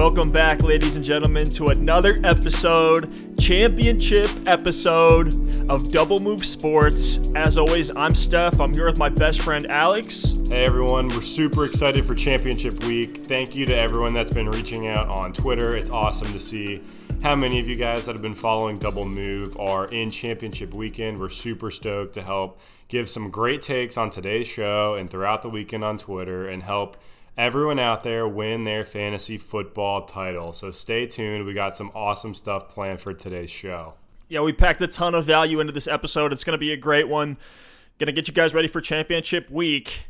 Welcome back, ladies and gentlemen, to another episode, championship episode of Double Move Sports. As always, I'm Steph. I'm here with my best friend Alex. Hey everyone, we're super excited for championship week. Thank you to everyone that's been reaching out on Twitter. It's awesome to see how many of you guys that have been following Double Move are in championship weekend. We're super stoked to help give some great takes on today's show and throughout the weekend on Twitter and help everyone out there win their fantasy football title. So stay tuned. We got some awesome stuff planned for today's show. Yeah, we packed a ton of value into this episode. It's going to be a great one. Going to get you guys ready for championship week.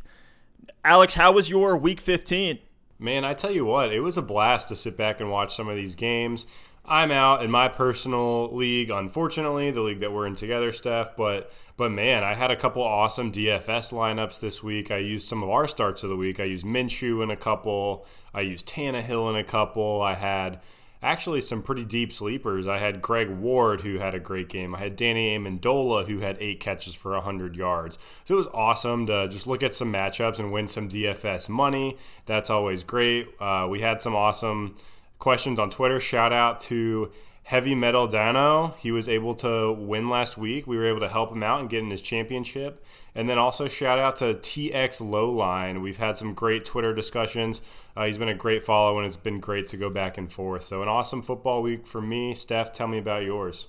Alex, how was your week 15? Man, I tell you what, it was a blast to sit back and watch some of these games. I'm out in my personal league, unfortunately, the league that we're in together, Steph. But but man, I had a couple awesome DFS lineups this week. I used some of our starts of the week. I used Minshew in a couple. I used Tannehill in a couple. I had actually some pretty deep sleepers. I had Greg Ward who had a great game. I had Danny Amendola who had eight catches for 100 yards. So it was awesome to just look at some matchups and win some DFS money. That's always great. Uh, we had some awesome questions on Twitter. Shout out to Heavy Metal Dano. He was able to win last week. We were able to help him out and get in his championship. And then also shout out to TX Lowline. We've had some great Twitter discussions. Uh, he's been a great follow, and it's been great to go back and forth. So, an awesome football week for me. Steph, tell me about yours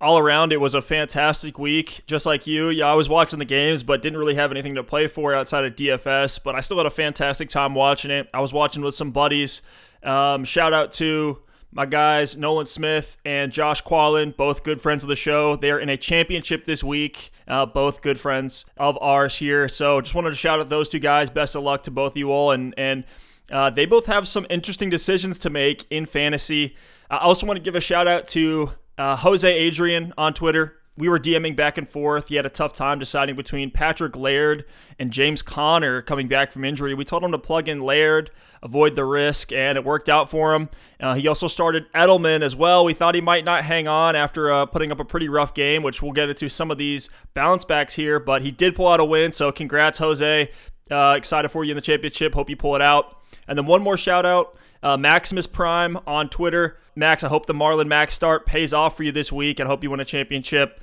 all around it was a fantastic week just like you yeah i was watching the games but didn't really have anything to play for outside of dfs but i still had a fantastic time watching it i was watching with some buddies um, shout out to my guys, Nolan Smith and Josh Quallen, both good friends of the show. They're in a championship this week, uh, both good friends of ours here. So just wanted to shout out those two guys. Best of luck to both of you all. And, and uh, they both have some interesting decisions to make in fantasy. I also want to give a shout out to uh, Jose Adrian on Twitter we were DMing back and forth. He had a tough time deciding between Patrick Laird and James Conner coming back from injury. We told him to plug in Laird, avoid the risk, and it worked out for him. Uh, he also started Edelman as well. We thought he might not hang on after uh, putting up a pretty rough game, which we'll get into some of these bounce backs here, but he did pull out a win. So congrats, Jose. Uh, excited for you in the championship. Hope you pull it out. And then one more shout out uh, Maximus Prime on Twitter. Max, I hope the Marlon Max start pays off for you this week. I hope you win a championship.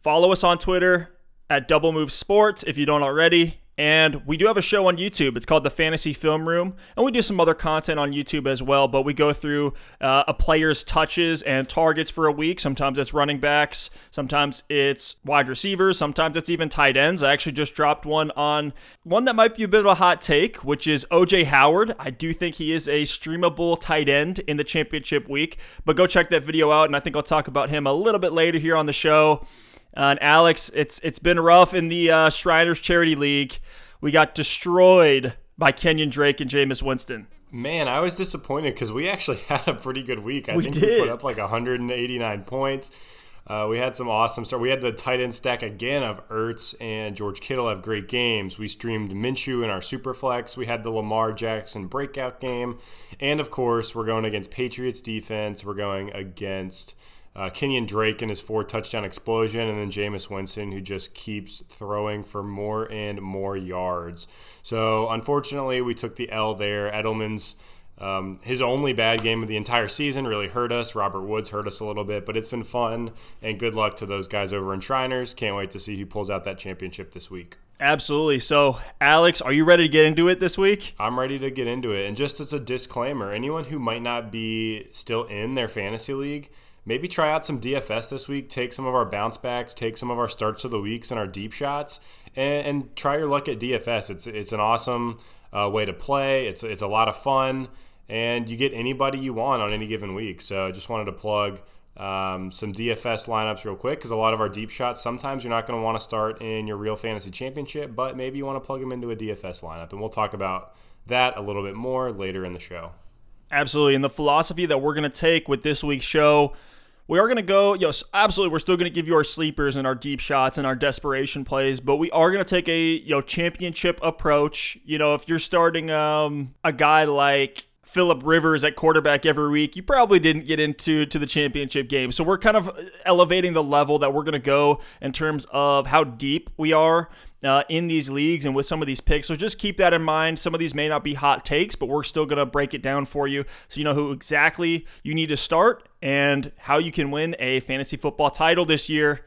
Follow us on Twitter at Double Move Sports if you don't already. And we do have a show on YouTube. It's called The Fantasy Film Room. And we do some other content on YouTube as well. But we go through uh, a player's touches and targets for a week. Sometimes it's running backs. Sometimes it's wide receivers. Sometimes it's even tight ends. I actually just dropped one on one that might be a bit of a hot take, which is OJ Howard. I do think he is a streamable tight end in the championship week. But go check that video out. And I think I'll talk about him a little bit later here on the show. Uh, and Alex, it's it's been rough in the uh, Shriners Charity League. We got destroyed by Kenyon Drake and Jameis Winston. Man, I was disappointed because we actually had a pretty good week. I we think did. we put up like 189 points. Uh, we had some awesome stuff. We had the tight end stack again of Ertz and George Kittle have great games. We streamed Minshew in our Superflex. We had the Lamar Jackson breakout game. And of course, we're going against Patriots defense. We're going against uh, Kenyon Drake and his four touchdown explosion, and then Jameis Winston, who just keeps throwing for more and more yards. So, unfortunately, we took the L there. Edelman's um, his only bad game of the entire season really hurt us. Robert Woods hurt us a little bit, but it's been fun. And good luck to those guys over in Shriners. Can't wait to see who pulls out that championship this week. Absolutely. So, Alex, are you ready to get into it this week? I'm ready to get into it. And just as a disclaimer, anyone who might not be still in their fantasy league, maybe try out some DFS this week. Take some of our bounce backs, take some of our starts of the weeks and our deep shots, and, and try your luck at DFS. It's it's an awesome uh, way to play. It's it's a lot of fun, and you get anybody you want on any given week. So I just wanted to plug. Um, some DFS lineups real quick because a lot of our deep shots sometimes you're not going to want to start in your real fantasy championship, but maybe you want to plug them into a DFS lineup, and we'll talk about that a little bit more later in the show. Absolutely, and the philosophy that we're going to take with this week's show we are going to go, yes, absolutely. We're still going to give you our sleepers and our deep shots and our desperation plays, but we are going to take a you know championship approach. You know, if you're starting um, a guy like Philip Rivers at quarterback every week, you probably didn't get into to the championship game. So we're kind of elevating the level that we're going to go in terms of how deep we are uh, in these leagues and with some of these picks. So just keep that in mind. Some of these may not be hot takes, but we're still going to break it down for you so you know who exactly you need to start and how you can win a fantasy football title this year.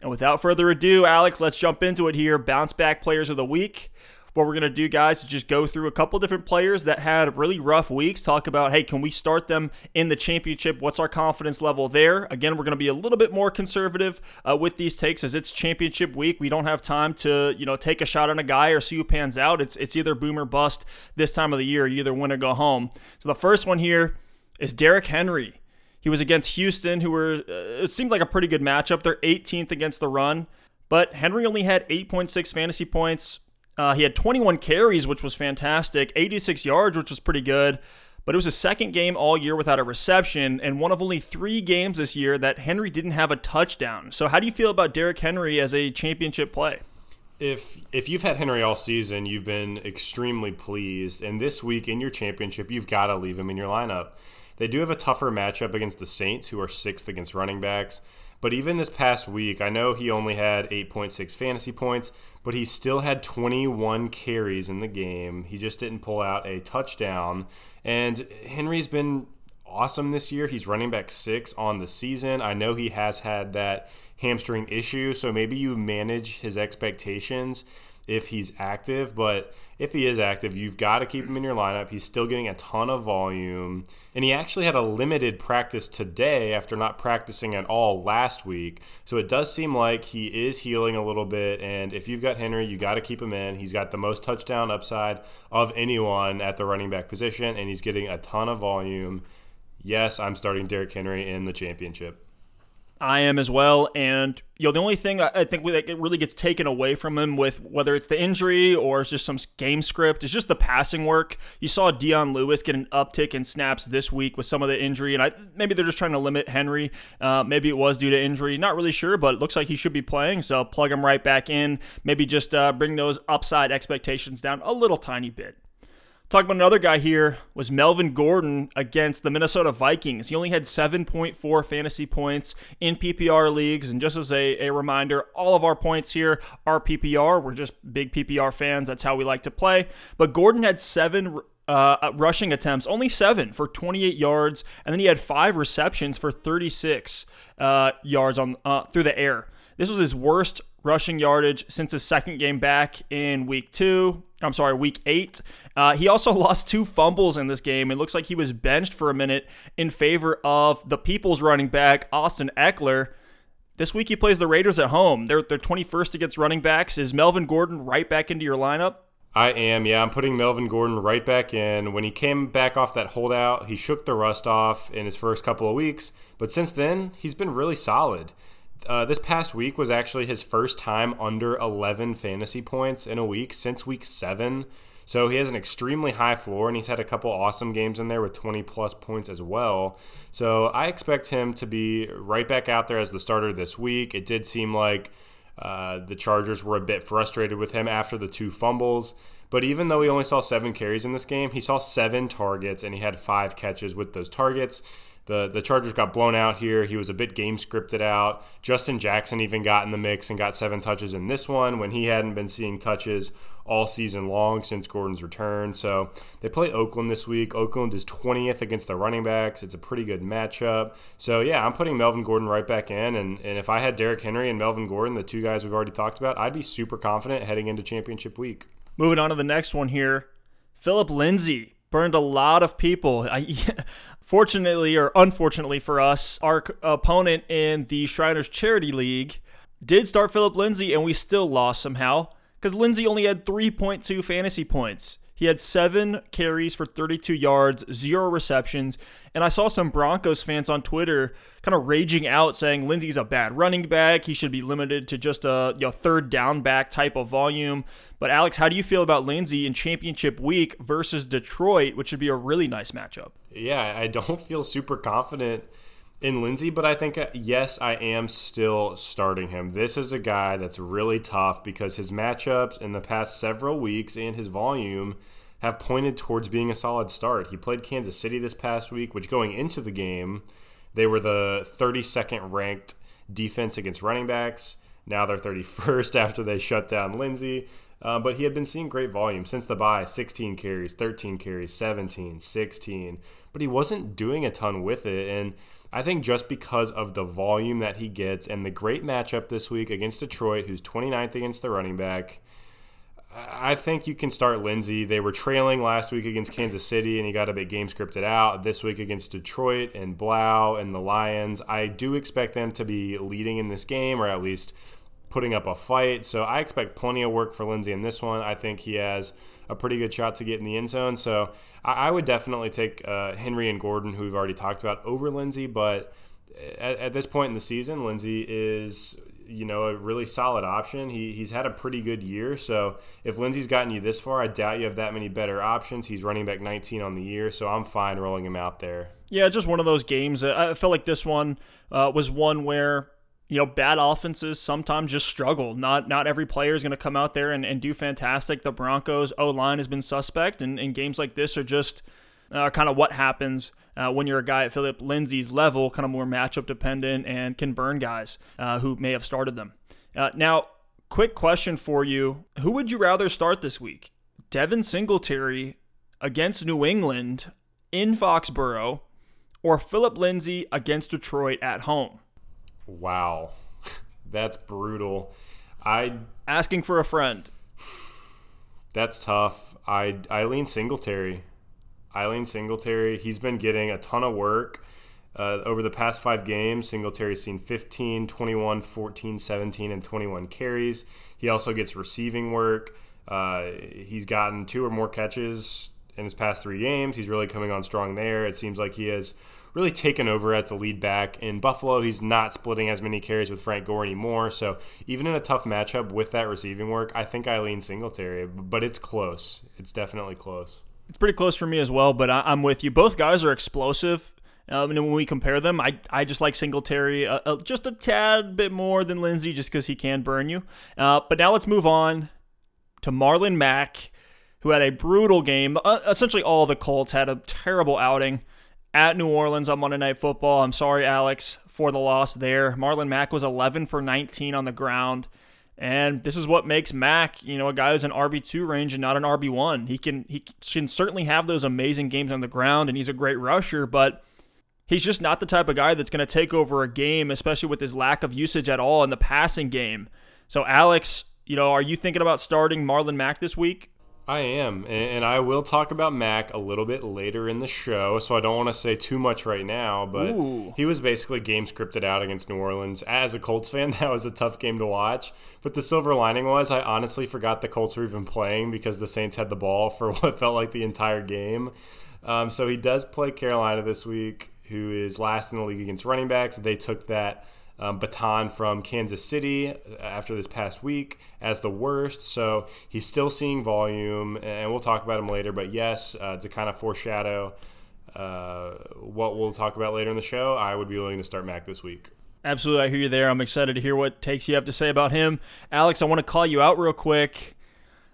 And without further ado, Alex, let's jump into it here. Bounce back players of the week what we're going to do, guys, is just go through a couple different players that had really rough weeks. Talk about, hey, can we start them in the championship? What's our confidence level there? Again, we're going to be a little bit more conservative uh, with these takes as it's championship week. We don't have time to, you know, take a shot on a guy or see who pans out. It's it's either boom or bust this time of the year. You either win or go home. So the first one here is Derrick Henry. He was against Houston, who were uh, it seemed like a pretty good matchup. They're 18th against the run. But Henry only had 8.6 fantasy points, uh, he had 21 carries, which was fantastic, 86 yards, which was pretty good. But it was his second game all year without a reception, and one of only three games this year that Henry didn't have a touchdown. So, how do you feel about Derrick Henry as a championship play? If if you've had Henry all season, you've been extremely pleased, and this week in your championship, you've got to leave him in your lineup. They do have a tougher matchup against the Saints, who are sixth against running backs. But even this past week, I know he only had 8.6 fantasy points, but he still had 21 carries in the game. He just didn't pull out a touchdown. And Henry's been awesome this year. He's running back six on the season. I know he has had that hamstring issue, so maybe you manage his expectations if he's active. But if he is active, you've got to keep him in your lineup. He's still getting a ton of volume. And he actually had a limited practice today after not practicing at all last week. So it does seem like he is healing a little bit. And if you've got Henry, you got to keep him in. He's got the most touchdown upside of anyone at the running back position, and he's getting a ton of volume. Yes, I'm starting Derrick Henry in the championship. I am as well. And you know, the only thing I think that really gets taken away from him with whether it's the injury or it's just some game script is just the passing work. You saw Dion Lewis get an uptick in snaps this week with some of the injury, and I maybe they're just trying to limit Henry. Uh, maybe it was due to injury. Not really sure, but it looks like he should be playing. So plug him right back in. Maybe just uh, bring those upside expectations down a little tiny bit. Talk about another guy here was Melvin Gordon against the Minnesota Vikings. He only had 7.4 fantasy points in PPR leagues. And just as a, a reminder, all of our points here are PPR. We're just big PPR fans. That's how we like to play. But Gordon had seven uh, rushing attempts, only seven for 28 yards, and then he had five receptions for 36 uh, yards on uh, through the air. This was his worst rushing yardage since his second game back in week two. I'm sorry, week eight. Uh, he also lost two fumbles in this game. It looks like he was benched for a minute in favor of the People's running back, Austin Ekeler. This week he plays the Raiders at home. They're, they're 21st against running backs. Is Melvin Gordon right back into your lineup? I am, yeah. I'm putting Melvin Gordon right back in. When he came back off that holdout, he shook the rust off in his first couple of weeks. But since then, he's been really solid. Uh, this past week was actually his first time under 11 fantasy points in a week since week seven. So he has an extremely high floor, and he's had a couple awesome games in there with 20 plus points as well. So I expect him to be right back out there as the starter this week. It did seem like uh, the Chargers were a bit frustrated with him after the two fumbles. But even though he only saw seven carries in this game, he saw seven targets and he had five catches with those targets the the Chargers got blown out here. He was a bit game scripted out. Justin Jackson even got in the mix and got seven touches in this one when he hadn't been seeing touches all season long since Gordon's return. So they play Oakland this week. Oakland is 20th against the running backs. It's a pretty good matchup. So yeah, I'm putting Melvin Gordon right back in. And, and if I had Derrick Henry and Melvin Gordon, the two guys we've already talked about, I'd be super confident heading into championship week. Moving on to the next one here. Phillip Lindsay burned a lot of people. I, Fortunately or unfortunately for us, our opponent in the Shriners Charity League did start Phillip Lindsay, and we still lost somehow because Lindsay only had 3.2 fantasy points. He had seven carries for 32 yards, zero receptions. And I saw some Broncos fans on Twitter kind of raging out saying Lindsay's a bad running back. He should be limited to just a you know, third down back type of volume. But Alex, how do you feel about Lindsay in championship week versus Detroit, which would be a really nice matchup? Yeah, I don't feel super confident in Lindsay, but I think, uh, yes, I am still starting him. This is a guy that's really tough because his matchups in the past several weeks and his volume have pointed towards being a solid start. He played Kansas City this past week, which going into the game, they were the 32nd ranked defense against running backs. Now they're 31st after they shut down Lindsay. Um, but he had been seeing great volume since the bye 16 carries, 13 carries, 17, 16. But he wasn't doing a ton with it. And I think just because of the volume that he gets and the great matchup this week against Detroit, who's 29th against the running back, I think you can start Lindsay. They were trailing last week against Kansas City, and he got a big game scripted out. This week against Detroit and Blough and the Lions, I do expect them to be leading in this game, or at least putting up a fight. So I expect plenty of work for Lindsay in this one. I think he has a pretty good shot to get in the end zone. So I, would definitely take uh, Henry and Gordon, who we've already talked about, over Lindsay. But at, at this point in the season, Lindsay is you know, a really solid option. He, he's had a pretty good year. So if Lindsay's gotten you this far, I doubt you have that many better options. He's running back 19 on the year, so I'm fine rolling him out there. Yeah, just one of those games. I felt like this one uh, was one where you know bad offenses sometimes just struggle. Not not every player is going to come out there and, and do fantastic. The Broncos O line has been suspect, and, and games like this are just uh, kind of what happens uh, when you're a guy at Phillip Lindsay's level, kind of more matchup dependent and can burn guys uh, who may have started them. Uh, now, quick question for you Who would you rather start this week? Devin Singletary against New England in Foxborough or Phillip Lindsay against Detroit at home? Wow. That's brutal. I asking for a friend. That's tough. I Eileen Singletary. I lean Singletary, he's been getting a ton of work. Uh, over the past five games, Singletary's seen 15, 21, 14, 17, and 21 carries. He also gets receiving work. Uh, he's gotten two or more catches in his past three games. He's really coming on strong there. It seems like he has really taken over as the lead back. In Buffalo, he's not splitting as many carries with Frank Gore anymore. So even in a tough matchup with that receiving work, I think I lean Singletary, but it's close. It's definitely close. It's pretty close for me as well, but I, am with you. Both guys are explosive. Um, and when we compare them, I, I just like Singletary uh, uh, just a tad bit more than Lindsay just because he can burn you. Uh, but now let's move on to Marlon Mack, who had a brutal game. Uh, essentially, all the Colts had a terrible outing at New Orleans on Monday Night Football. I'm sorry, Alex, for the loss there. Marlon Mack was 11 for 19 on the ground. And this is what makes Mack, you know, a guy who's an RB two range and not an RB one. He can he can certainly have those amazing games on the ground, and he's a great rusher, but he's just not the type of guy that's going to take over a game, especially with his lack of usage at all in the passing game. So, Alex, you know, are you thinking about starting Marlon Mack this week? I am, and I will talk about Mack a little bit later in the show, so I don't want to say too much right now. But Ooh. he was basically game scripted out against New Orleans. As a Colts fan, that was a tough game to watch. But the silver lining was, I honestly forgot the Colts were even playing because the Saints had the ball for what felt like the entire game. Um, so he does play Carolina this week, who is last in the league against running backs. They took that um, baton from Kansas City after this past week as the worst. So he's still seeing volume, and we'll talk about him later. But yes, uh, to kind of foreshadow uh, what we'll talk about later in the show, I would be willing to start Mack this week. Absolutely, I hear you there. I'm excited to hear what takes you have to say about him. Alex, I want to call you out real quick.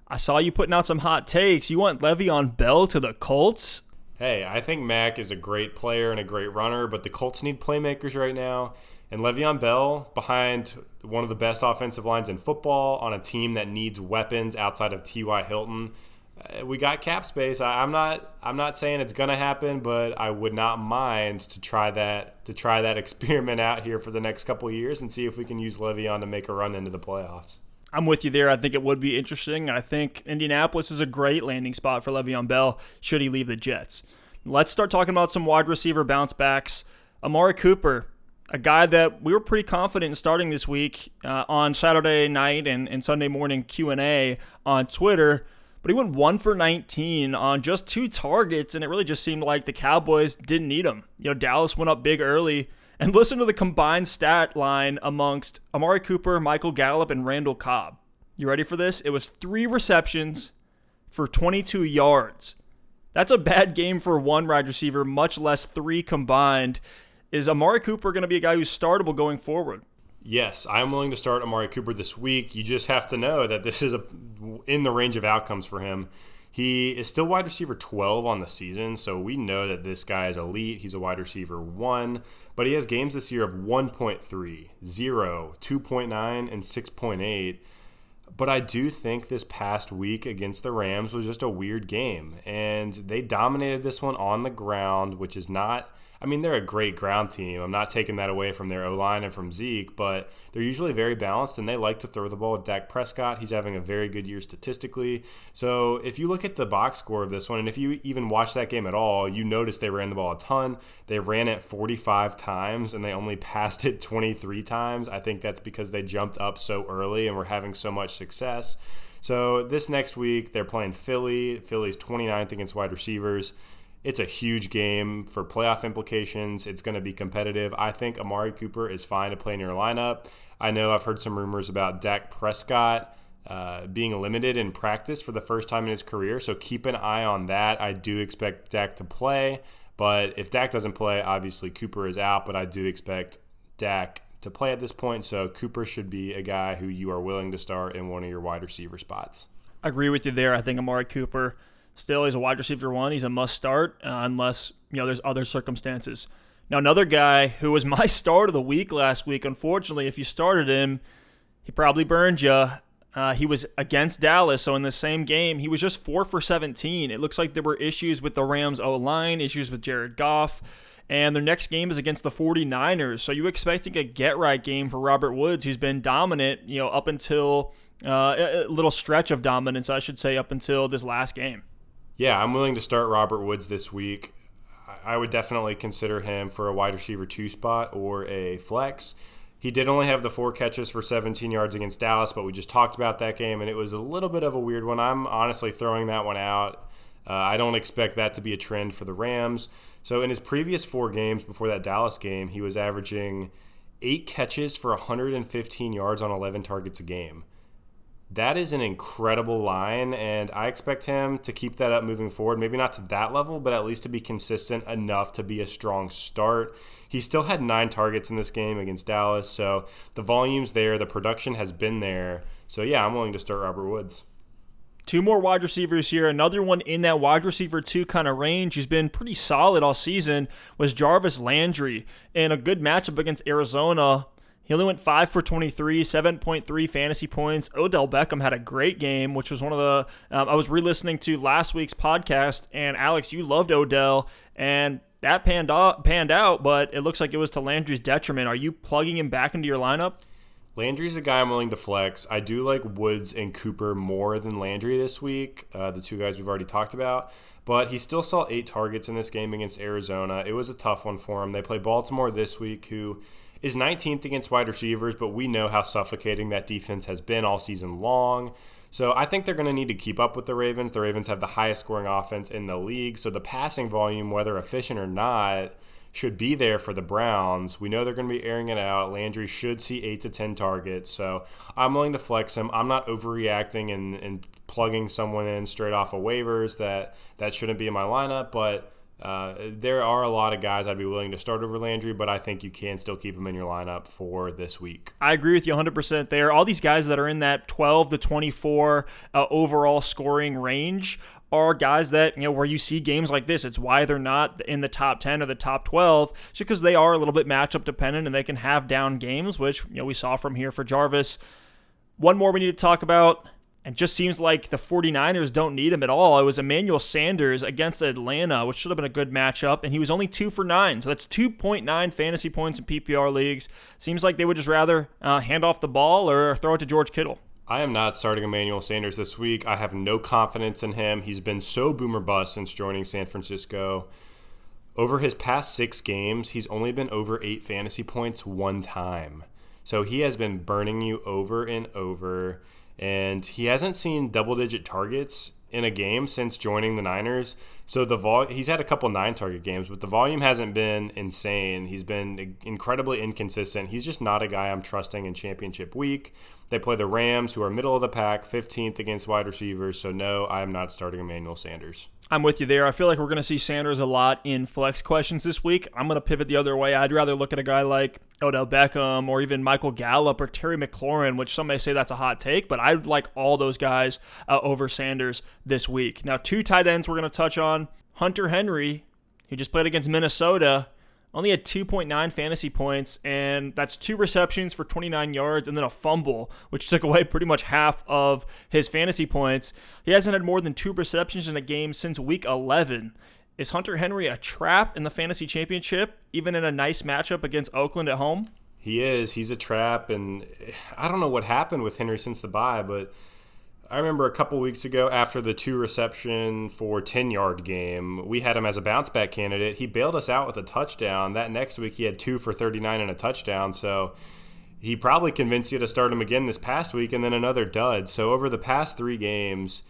I saw you putting out some hot takes. You want Le'Veon Bell to the Colts? Hey, I think Mack is a great player and a great runner, but the Colts need playmakers right now. And Le'Veon Bell behind one of the best offensive lines in football on a team that needs weapons outside of T.Y. Hilton. Uh, we got cap space. I, am not. I'm not saying it's gonna happen, but I would not mind to try that to try that experiment out here for the next couple years and see if we can use Le'Veon to make a run into the playoffs. I'm with you there. I think it would be interesting. I think Indianapolis is a great landing spot for Le'Veon Bell should he leave the Jets. Let's start talking about some wide receiver bounce backs. Amari Cooper a guy that we were pretty confident in starting this week uh, on Saturday night and, and Sunday morning Q&A on Twitter, but he went 1 for 19 on just two targets, and it really just seemed like the Cowboys didn't need him. You know, Dallas went up big early, and listen to the combined stat line amongst Amari Cooper, Michael Gallup, and Randall Cobb. You ready for this? It was three receptions for 22 yards. That's a bad game for one wide receiver, much less three combined. Is Amari Cooper going to be a guy who's startable going forward? Yes, I'm willing to start Amari Cooper this week. You just have to know that this is a, in the range of outcomes for him. He is still wide receiver 12 on the season, so we know that this guy is elite. He's a wide receiver 1, but he has games this year of 1.3, 0, 2.9, and 6.8. But I do think this past week against the Rams was just a weird game, and they dominated this one on the ground, which is not I mean, they're a great ground team. I'm not taking that away from their O line and from Zeke, but they're usually very balanced and they like to throw the ball with Dak Prescott. He's having a very good year statistically. So if you look at the box score of this one, and if you even watch that game at all, you notice they ran the ball a ton. They ran it 45 times and they only passed it 23 times. I think that's because they jumped up so early and were having so much success. So this next week, they're playing Philly. Philly's 29th against wide receivers it's a huge game for playoff implications. It's going to be competitive. I think Amari Cooper is fine to play in your lineup. I know I've heard some rumors about Dak Prescott uh, being limited in practice for the first time in his career, so keep an eye on that. I do expect Dak to play, but if Dak doesn't play, obviously Cooper is out, but I do expect Dak to play at this point, so Cooper should be a guy who you are willing to start in one of your wide receiver spots. I agree with you there. I think Amari Cooper Still, he's a wide receiver one. He's a must start uh, unless you know there's other circumstances. Now, another guy who was my start of the week last week. Unfortunately, if you started him, he probably burned you. Uh, he was against Dallas, so in the same game, he was just four for 17. It looks like there were issues with the Rams' O line, issues with Jared Goff, and their next game is against the 49ers. So you expecting a get right game for Robert Woods? He's been dominant, you know, up until uh, a little stretch of dominance, I should say, up until this last game yeah, I'm willing to start Robert Woods this week. I would definitely consider him for a wide receiver two spot or a flex. He did only have the four catches for 17 yards against Dallas, but we just talked about that game, and it was a little bit of a weird one. I'm honestly throwing that one out. Uh, I don't expect that to be a trend for the Rams. So, in his previous four games before that Dallas game, he was averaging eight catches for 115 yards on 11 targets a game that is an incredible line, and I expect him to keep that up moving forward. Maybe not to that level, but at least to be consistent enough to be a strong start. He still had nine targets in this game against Dallas, so the volume's there, the production has been there. So, yeah, I'm willing to start Robert Woods. Two more wide receivers here. Another one in that wide receiver two kind of range. He's been pretty solid all season. Was Jarvis Landry in a good matchup against Arizona he only went 5 for 23, 7.3 fantasy points. Odell Beckham had a great game, which was one of the. Um, I was re listening to last week's podcast, and Alex, you loved Odell, and that panned out, panned out, but it looks like it was to Landry's detriment. Are you plugging him back into your lineup? Landry's a guy I'm willing to flex. I do like Woods and Cooper more than Landry this week, uh, the two guys we've already talked about. But he still saw eight targets in this game against Arizona. It was a tough one for him. They play Baltimore this week, who is 19th against wide receivers, but we know how suffocating that defense has been all season long. So I think they're going to need to keep up with the Ravens. The Ravens have the highest scoring offense in the league, so the passing volume, whether efficient or not, should be there for the Browns. We know they're going to be airing it out. Landry should see 8 to 10 targets. So I'm willing to flex him. I'm not overreacting and, and plugging someone in straight off of waivers that that shouldn't be in my lineup, but uh, there are a lot of guys I'd be willing to start over Landry, but I think you can still keep him in your lineup for this week. I agree with you 100% there. All these guys that are in that 12 to 24 uh, overall scoring range are guys that, you know, where you see games like this. It's why they're not in the top 10 or the top 12, just because they are a little bit matchup dependent and they can have down games, which, you know, we saw from here for Jarvis. One more we need to talk about and just seems like the 49ers don't need him at all. It was Emmanuel Sanders against Atlanta, which should have been a good matchup, and he was only two for nine. So that's 2.9 fantasy points in PPR leagues. Seems like they would just rather uh, hand off the ball or throw it to George Kittle. I am not starting Emmanuel Sanders this week. I have no confidence in him. He's been so boomer bust since joining San Francisco. Over his past six games, he's only been over eight fantasy points one time. So he has been burning you over and over and he hasn't seen double digit targets in a game since joining the Niners. So the vol he's had a couple nine target games, but the volume hasn't been insane. He's been incredibly inconsistent. He's just not a guy I'm trusting in championship week. They play the Rams, who are middle of the pack, 15th against wide receivers. So no, I am not starting Emmanuel Sanders. I'm with you there. I feel like we're going to see Sanders a lot in flex questions this week. I'm going to pivot the other way. I'd rather look at a guy like Odell Beckham or even Michael Gallup or Terry McLaurin, which some may say that's a hot take, but I'd like all those guys uh, over Sanders this week. Now, two tight ends we're going to touch on. Hunter Henry, who just played against Minnesota, only had 2.9 fantasy points, and that's two receptions for 29 yards and then a fumble, which took away pretty much half of his fantasy points. He hasn't had more than two receptions in a game since week 11. Is Hunter Henry a trap in the fantasy championship, even in a nice matchup against Oakland at home? He is. He's a trap, and I don't know what happened with Henry since the bye, but I remember a couple weeks ago after the two reception for 10 yard game, we had him as a bounce back candidate. He bailed us out with a touchdown. That next week, he had two for 39 and a touchdown. So he probably convinced you to start him again this past week and then another dud. So over the past three games,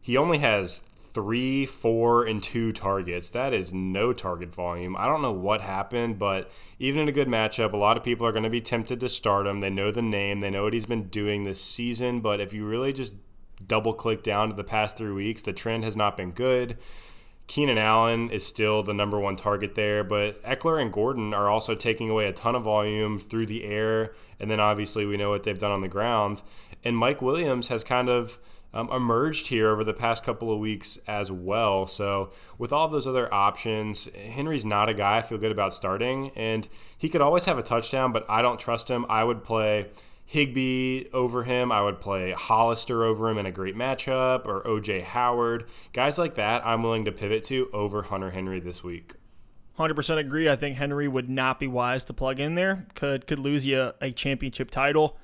he only has three, four, and two targets. That is no target volume. I don't know what happened, but even in a good matchup, a lot of people are going to be tempted to start him. They know the name, they know what he's been doing this season. But if you really just double click down to the past three weeks, the trend has not been good. Keenan Allen is still the number one target there, but Ekeler and Gordon are also taking away a ton of volume through the air. And then obviously we know what they've done on the ground. And Mike Williams has kind of um, emerged here over the past couple of weeks as well. So, with all those other options, Henry's not a guy I feel good about starting. And he could always have a touchdown, but I don't trust him. I would play Higbee over him. I would play Hollister over him in a great matchup or OJ Howard. Guys like that, I'm willing to pivot to over Hunter Henry this week. 100% agree. I think Henry would not be wise to plug in there. Could could lose you a championship title.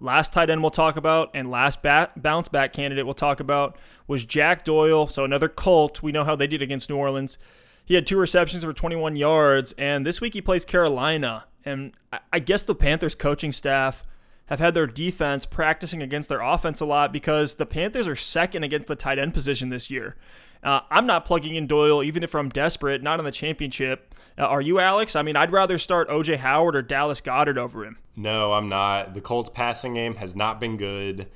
Last tight end we'll talk about and last bat, bounce back candidate we'll talk about was Jack Doyle. So another Colt. We know how they did against New Orleans. He had two receptions for 21 yards, and this week he plays Carolina. And I guess the Panthers coaching staff have had their defense practicing against their offense a lot because the Panthers are second against the tight end position this year. Uh, I'm not plugging in Doyle even if I'm desperate, not in the championship. Uh, are you, Alex? I mean, I'd rather start OJ Howard or Dallas Goedert over him. No, I'm not. The Colts passing game has not been good.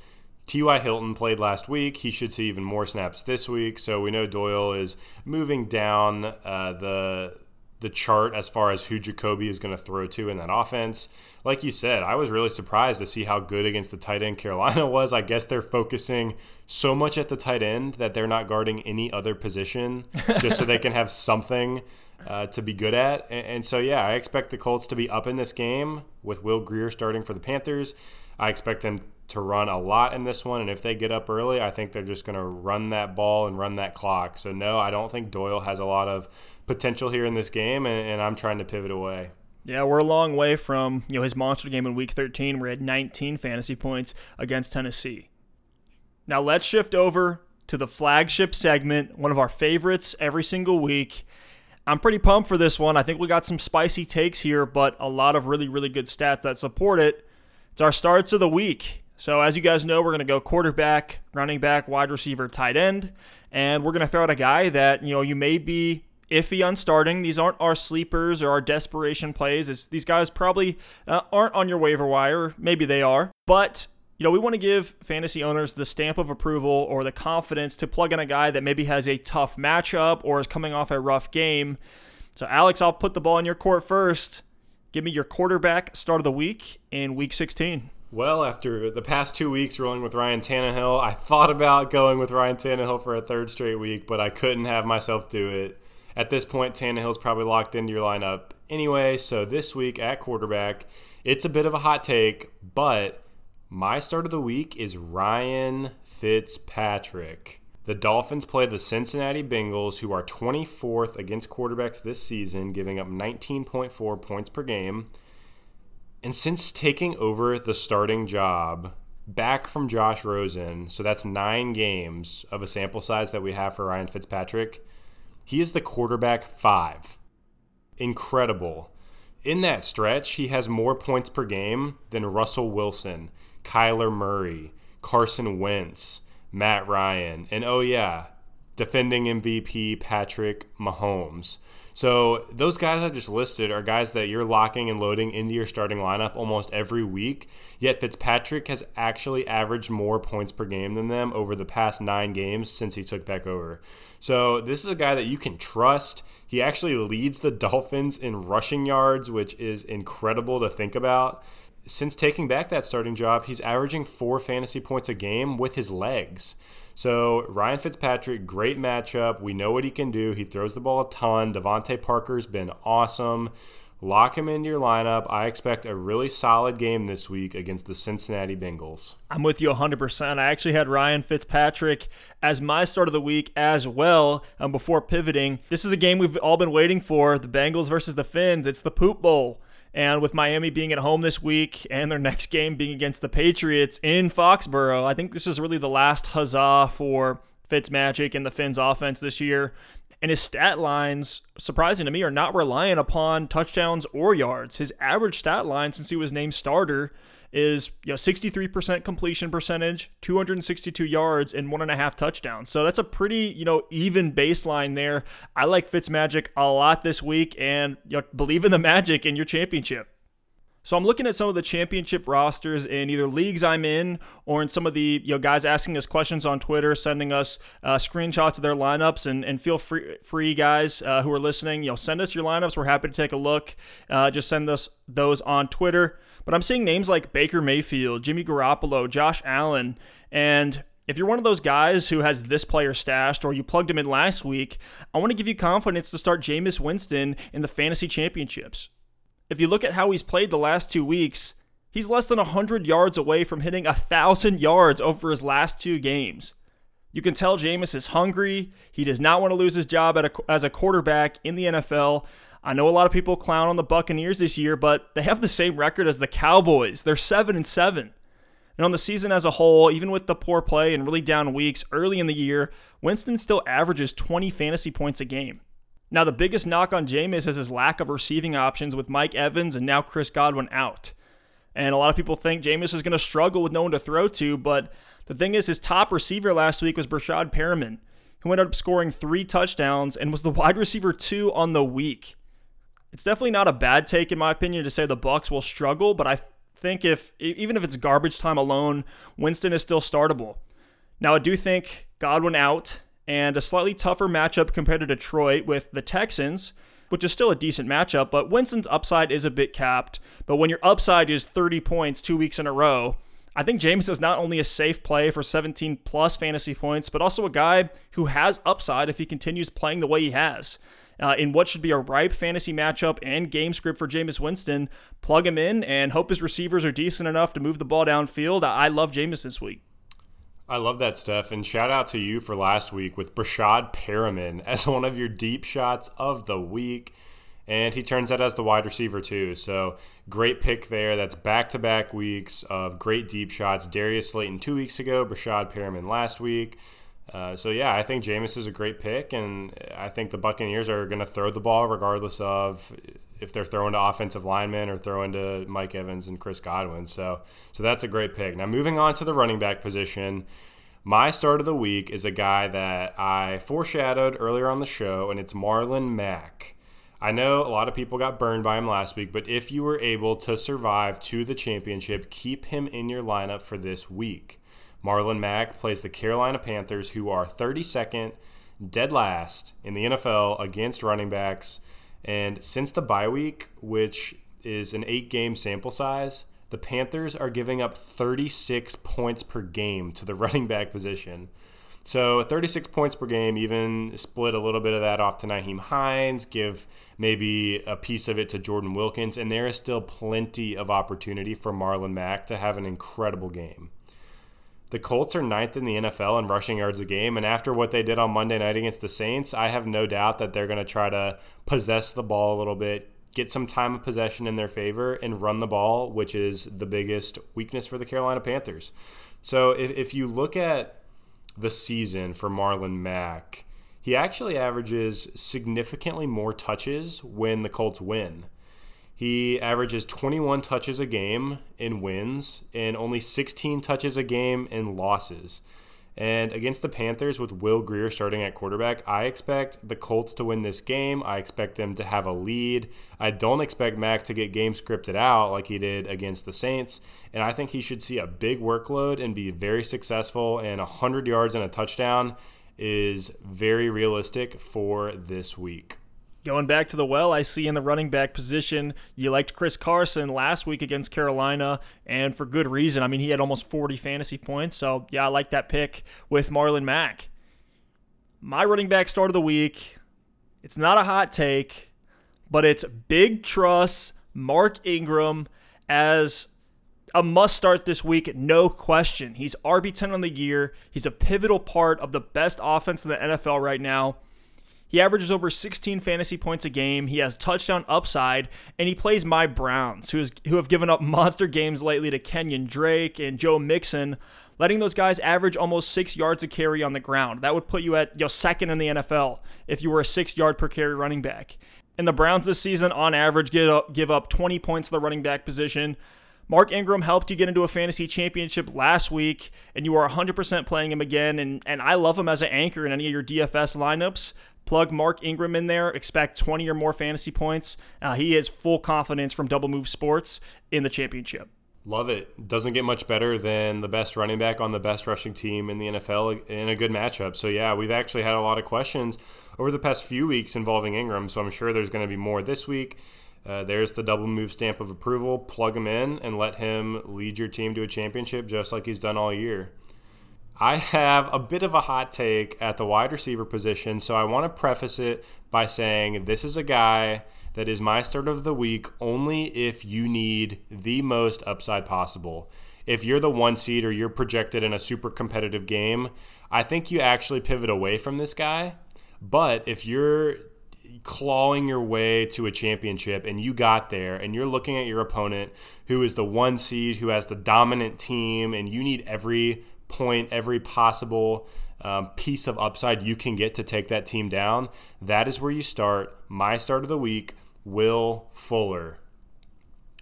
T.Y. Hilton played last week. He should see even more snaps this week. So we know Doyle is moving down uh, the the chart as far as who Jacoby is going to throw to in that offense. Like you said, I was really surprised to see how good against the tight end Carolina was. I guess they're focusing so much at the tight end that they're not guarding any other position just so they can have something uh, to be good at. And, and so, yeah, I expect the Colts to be up in this game with Will Grier starting for the Panthers. I expect them to run a lot in this one. And if they get up early, I think they're just going to run that ball and run that clock. So, no, I don't think Doyle has a lot of potential here in this game, and, and I'm trying to pivot away. Yeah, we're a long way from you know his monster game in Week 13, where he had 19 fantasy points against Tennessee. Now let's shift over to the flagship segment, one of our favorites every single week. I'm pretty pumped for this one. I think we got some spicy takes here, but a lot of really, really good stats that support it. It's our starts of the week. So, as you guys know, we're going to go quarterback, running back, wide receiver, tight end, and we're going to throw out a guy that, you know, you may be iffy on starting. These aren't our sleepers or our desperation plays. It's, these guys probably uh, aren't on your waiver wire. Maybe they are. But, you know, we want to give fantasy owners the stamp of approval or the confidence to plug in a guy that maybe has a tough matchup or is coming off a rough game. So, Alex, I'll put the ball in your court first. Give me your quarterback start of the week in week 16. Well, after the past two weeks rolling with Ryan Tannehill, I thought about going with Ryan Tannehill for a third straight week, but I couldn't have myself do it. At this point, Tannehill's probably locked into your lineup anyway. So this week at quarterback, it's a bit of a hot take, but my start of the week is Ryan Fitzpatrick. The Dolphins play the Cincinnati Bengals, who are 24th against quarterbacks this season, giving up 19.4 points per game. And since taking over the starting job back from Josh Rosen, so that's nine games of a sample size that we have for Ryan Fitzpatrick, he is the quarterback five. Incredible. In that stretch, he has more points per game than Russell Wilson, Kyler Murray, Carson Wentz, Matt Ryan, and oh, yeah, defending MVP Patrick Mahomes. So those guys I just listed are guys that you're locking and loading into your starting lineup almost every week. Yet Fitzpatrick has actually averaged more points per game than them over the past nine games since he took back over. So this is a guy that you can trust. He actually leads the Dolphins in rushing yards, which is incredible to think about. Since taking back that starting job, he's averaging four fantasy points a game with his legs. So Ryan Fitzpatrick, great matchup. We know what he can do. He throws the ball a ton. DeVante Parker's been awesome. Lock him into your lineup. I expect a really solid game this week against the Cincinnati Bengals. I'm with you 100%. I actually had Ryan Fitzpatrick as my start of the week as well um, before pivoting. This is the game we've all been waiting for the Bengals versus the Fins. It's the Poop Bowl. And with Miami being at home this week and their next game being against the Patriots in Foxborough, I think this is really the last huzzah for Fitzmagic and the Fins offense this year. And his stat lines, surprising to me, are not reliant upon touchdowns or yards. His average stat line since he was named starter is you know 63% completion percentage, 262 yards, and one and a half touchdowns. So that's a pretty you know even baseline there. I like Fitzmagic a lot this week, and you know, believe in the magic in your championship. So I'm looking at some of the championship rosters in either leagues I'm in or in some of the you know guys asking us questions on Twitter, sending us uh, screenshots of their lineups, and, and feel free, free guys uh, who are listening, you know, send us your lineups. We're happy to take a look. Uh, just send us those on Twitter. But I'm seeing names like Baker Mayfield, Jimmy Garoppolo, Josh Allen, and if you're one of those guys who has this player stashed or you plugged him in last week, I want to give you confidence to start Jameis Winston in the fantasy championships. If you look at how he's played the last two weeks, he's less than 100 yards away from hitting 1,000 yards over his last two games. You can tell Jameis is hungry. He does not want to lose his job a, as a quarterback in the NFL. I know a lot of people clown on the Buccaneers this year, but they have the same record as the Cowboys. They're 7 and 7. And on the season as a whole, even with the poor play and really down weeks early in the year, Winston still averages 20 fantasy points a game. Now, the biggest knock on Jameis is his lack of receiving options with Mike Evans and now Chris Godwin out. And a lot of people think Jameis is going to struggle with no one to throw to, but the thing is, his top receiver last week was Breshad Perriman, who ended up scoring three touchdowns and was the wide receiver two on the week. It's definitely not a bad take, in my opinion, to say the Bucs will struggle, but I think if even if it's garbage time alone, Winston is still startable. Now, I do think Godwin out and a slightly tougher matchup compared to Detroit with the Texans, which is still a decent matchup, but Winston's upside is a bit capped. But when your upside is 30 points two weeks in a row, I think James is not only a safe play for 17 plus fantasy points, but also a guy who has upside if he continues playing the way he has. Uh, in what should be a ripe fantasy matchup and game script for Jameis Winston, plug him in and hope his receivers are decent enough to move the ball downfield. I love Jameis this week. I love that stuff. And shout out to you for last week with Breshad Perriman as one of your deep shots of the week. And he turns out as the wide receiver, too. So great pick there. That's back to back weeks of great deep shots. Darius Slayton two weeks ago, Breshad Perriman last week. Uh, so yeah, I think Jameis is a great pick, and I think the Buccaneers are going to throw the ball regardless of if they're throwing to offensive linemen or throwing to Mike Evans and Chris Godwin. So, so that's a great pick. Now, moving on to the running back position, my start of the week is a guy that I foreshadowed earlier on the show, and it's Marlon Mack. I know a lot of people got burned by him last week, but if you were able to survive to the championship, keep him in your lineup for this week. Marlon Mack plays the Carolina Panthers, who are 32nd, dead last in the NFL against running backs. And since the bye week, which is an eight game sample size, the Panthers are giving up 36 points per game to the running back position. So 36 points per game, even split a little bit of that off to Nyheim Hines, give maybe a piece of it to Jordan Wilkins, and there is still plenty of opportunity for Marlon Mack to have an incredible game. The Colts are ninth in the NFL in rushing yards a game, and after what they did on Monday night against the Saints, I have no doubt that they're going to try to possess the ball a little bit, get some time of possession in their favor, and run the ball, which is the biggest weakness for the Carolina Panthers. So if, if you look at the season for Marlon Mack, he actually averages significantly more touches when the Colts win. He averages 21 touches a game in wins and only 16 touches a game in losses. And against the Panthers with Will Grier starting at quarterback, I expect the Colts to win this game. I expect them to have a lead. I don't expect Mack to get game scripted out like he did against the Saints. And I think he should see a big workload and be very successful. And 100 yards and a touchdown is very realistic for this week. Going back to the well, I see in the running back position, you liked Chris Carson last week against Carolina, and for good reason. I mean, he had almost 40 fantasy points, so yeah, I like that pick with Marlon Mack. My running back start of the week, it's not a hot take, but it's big trust Mark Ingram as a must start this week, no question. He's RB10 on the year. He's a pivotal part of the best offense in the NFL right now. He averages over 16 fantasy points a game. He has touchdown upside, and he plays my Browns, who, is, who have given up monster games lately to Kenyon Drake and Joe Mixon, letting those guys average almost six yards a carry on the ground. That would put you at your second in the NFL if you were a six yard per carry running back. And the Browns this season, on average, give up, give up 20 points to the running back position. Mark Ingram helped you get into a fantasy championship last week, and you are 100% playing him again. And, and I love him as an anchor in any of your DFS lineups. Plug Mark Ingram in there, expect 20 or more fantasy points. Uh, he has full confidence from Double Move Sports in the championship. Love it. Doesn't get much better than the best running back on the best rushing team in the NFL in a good matchup. So, yeah, we've actually had a lot of questions over the past few weeks involving Ingram. So, I'm sure there's going to be more this week. Uh, there's the double move stamp of approval. Plug him in and let him lead your team to a championship just like he's done all year. I have a bit of a hot take at the wide receiver position, so I want to preface it by saying this is a guy that is my start of the week only if you need the most upside possible. If you're the one seed or you're projected in a super competitive game, I think you actually pivot away from this guy. But if you're clawing your way to a championship and you got there and you're looking at your opponent who is the one seed, who has the dominant team, and you need every point, every possible um, piece of upside you can get to take that team down, that is where you start. My start of the week, Will Fuller.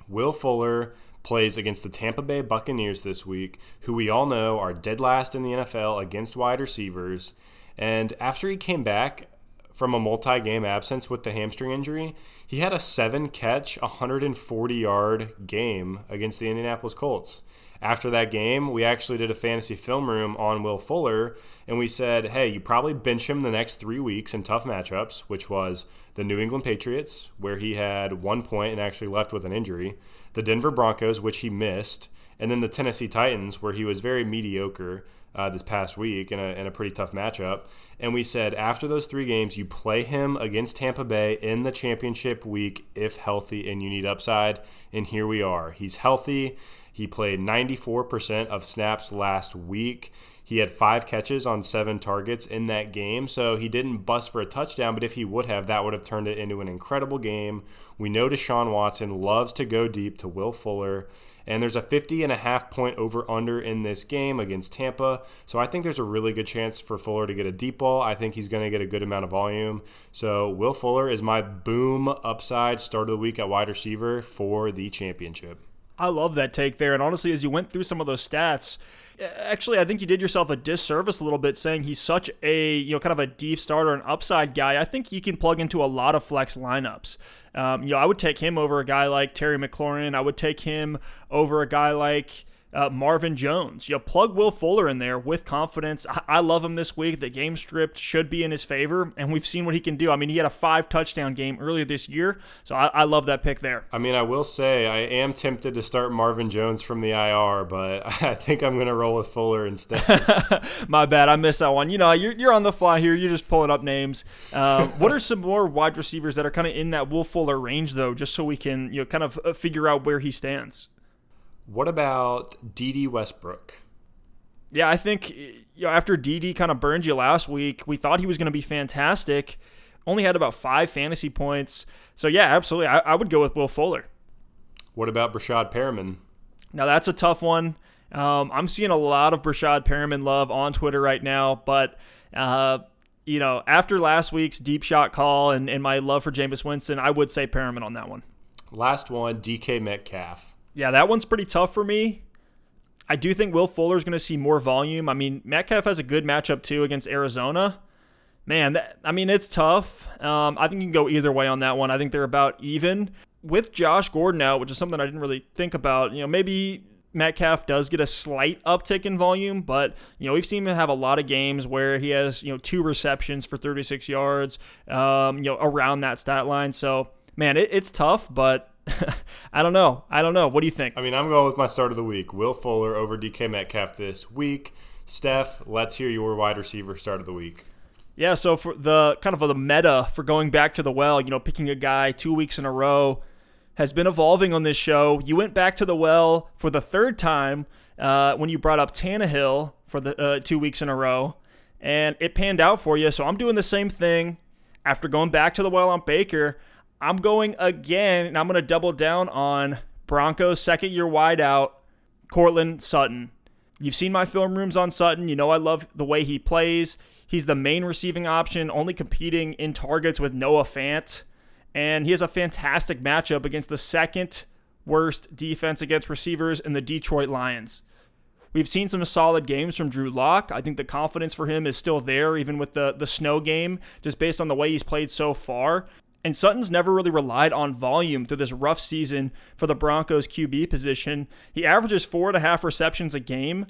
Will Fuller plays against the Tampa Bay Buccaneers this week, who we all know are dead last in the NFL against wide receivers. And after he came back from a multi game absence with the hamstring injury, he had a seven catch, 140 yard game against the Indianapolis Colts after that game, we actually did a fantasy film room on Will Fuller, and we said, hey, you probably bench him the next three weeks in tough matchups, which was the New England Patriots, where he had one point and actually left with an injury, the Denver Broncos, which he missed, and then the Tennessee Titans, where he was very mediocre. Uh, this past week in a, in a pretty tough matchup. And we said after those three games, you play him against Tampa Bay in the championship week if healthy and you need upside. And here we are. He's healthy. He played 94% of snaps last week. He had five catches on seven targets in that game, so he didn't bust for a touchdown, but if he would have, that would have turned it into an incredible game. We know Deshaun Watson loves to go deep to Will Fuller, and there's a 50 and a half point over under in this game against Tampa, so I think there's a really good chance for Fuller to get a deep ball. I think he's going to get a good amount of volume. So Will Fuller is my boom upside start of the week at wide receiver for the championship. I love that take there. And honestly, as you went through some of those stats, actually, I think you did yourself a disservice a little bit saying he's such a, you know, kind of a deep starter and upside guy. I think he can plug into a lot of flex lineups. Um, you know, I would take him over a guy like Terry McLaurin. I would take him over a guy like uh, Marvin Jones. You plug Will Fuller in there with confidence. I-, I love him this week. The game script should be in his favor, and we've seen what he can do. I mean, he had a five touchdown game earlier this year, so I, I love that pick there. I mean, I will say I am tempted to start Marvin Jones from the IR, but I think I'm going to roll with Fuller instead. My bad. I missed that one. You know, you're, you're on the fly here. You're just pulling up names. Uh, what are some more wide receivers that are kind of in that Will Fuller range, though, just so we can you know kind of uh, figure out where he stands? What about Dede Westbrook? Yeah, I think you know, after Dede kind of burned you last week, we thought he was going to be fantastic. Only had about five fantasy points. So, yeah, absolutely. I, I would go with Will Fuller. What about Breshad Perriman? Now, that's a tough one. Um, I'm seeing a lot of Breshad Perriman love on Twitter right now, but. Uh, you know, after last week's deep shot call and, and my love for Jameis Winston, I would say Perriman on that one. Last one, DK Metcalf. Yeah, that one's pretty tough for me. I do think Will Fuller is going to see more volume. I mean, Metcalf has a good matchup too against Arizona. Man, that, I mean, it's tough. Um, I think you can go either way on that one. I think they're about even. With Josh Gordon out, which is something I didn't really think about, you know, maybe Metcalf does get a slight uptick in volume, but you know we've seen him have a lot of games where he has you know two receptions for 36 yards, um, you know around that stat line. So man, it, it's tough, but I don't know. I don't know. What do you think? I mean, I'm going with my start of the week. Will Fuller over DK Metcalf this week. Steph, let's hear your wide receiver start of the week. Yeah, so for the kind of the meta for going back to the well, you know, picking a guy two weeks in a row has been evolving on this show. You went back to the well for the third time uh, when you brought up Tannehill for the uh, two weeks in a row, and it panned out for you. So I'm doing the same thing after going back to the well on Baker. I'm going again, and I'm going to double down on Broncos second year wideout, Courtland Sutton. You've seen my film rooms on Sutton. You know I love the way he plays. He's the main receiving option, only competing in targets with Noah Fant. And he has a fantastic matchup against the second worst defense against receivers in the Detroit Lions. We've seen some solid games from Drew Lock. I think the confidence for him is still there, even with the, the snow game, just based on the way he's played so far. And Sutton's never really relied on volume through this rough season for the Broncos QB position. He averages four and a half receptions a game,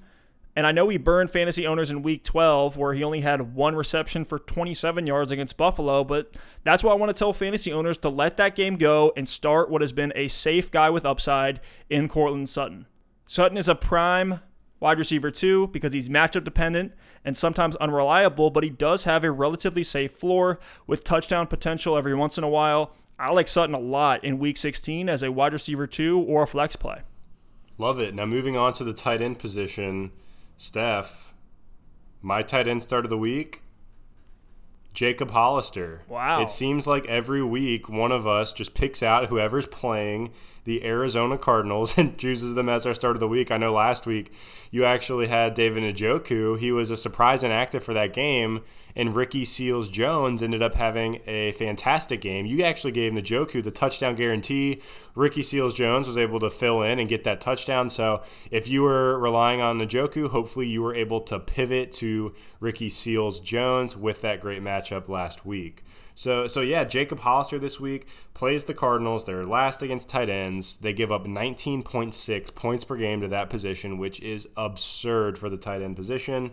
and I know he burned fantasy owners in week 12, where he only had one reception for 27 yards against Buffalo. But that's why I want to tell fantasy owners to let that game go and start what has been a safe guy with upside in Courtland Sutton. Sutton is a prime wide receiver too because he's matchup dependent and sometimes unreliable, but he does have a relatively safe floor with touchdown potential every once in a while. I like Sutton a lot in week 16 as a wide receiver two or a flex play. Love it. Now moving on to the tight end position. Steph, my tight end start of the week, Jacob Hollister. Wow. It seems like every week one of us just picks out whoever's playing the Arizona Cardinals and chooses them as our start of the week. I know last week you actually had David Njoku. He was a surprise inactive for that game, and Ricky Seals Jones ended up having a fantastic game. You actually gave Njoku the touchdown guarantee. Ricky Seals Jones was able to fill in and get that touchdown. So if you were relying on Njoku, hopefully you were able to pivot to Ricky Seals Jones with that great matchup last week. So, so yeah, Jacob Hollister this week plays the Cardinals. They're last against tight ends. They give up 19.6 points per game to that position, which is absurd for the tight end position.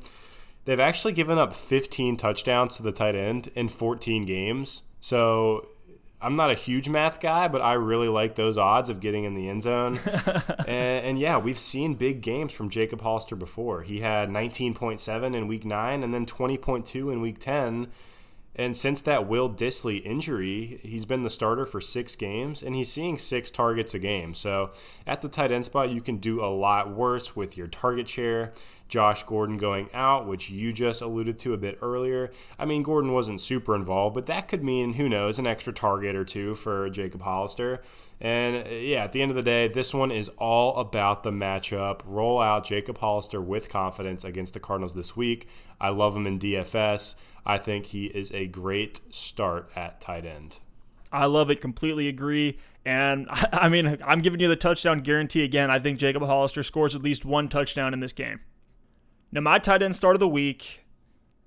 They've actually given up 15 touchdowns to the tight end in 14 games. So I'm not a huge math guy, but I really like those odds of getting in the end zone. and, and, yeah, we've seen big games from Jacob Hollister before. He had 19.7 in week nine and then 20.2 in week 10. And since that Will Dissly injury, he's been the starter for six games and he's seeing six targets a game. So at the tight end spot, you can do a lot worse with your target share. Josh Gordon going out, which you just alluded to a bit earlier. I mean, Gordon wasn't super involved, but that could mean, who knows, an extra target or two for Jacob Hollister. And uh, yeah, at the end of the day, this one is all about the matchup. Roll out Jacob Hollister with confidence against the Cardinals this week. I love him in DFS. I think he is a great start at tight end. I love it. Completely agree. And I mean, I'm giving you the touchdown guarantee again. I think Jacob Hollister scores at least one touchdown in this game. Now, my tight end start of the week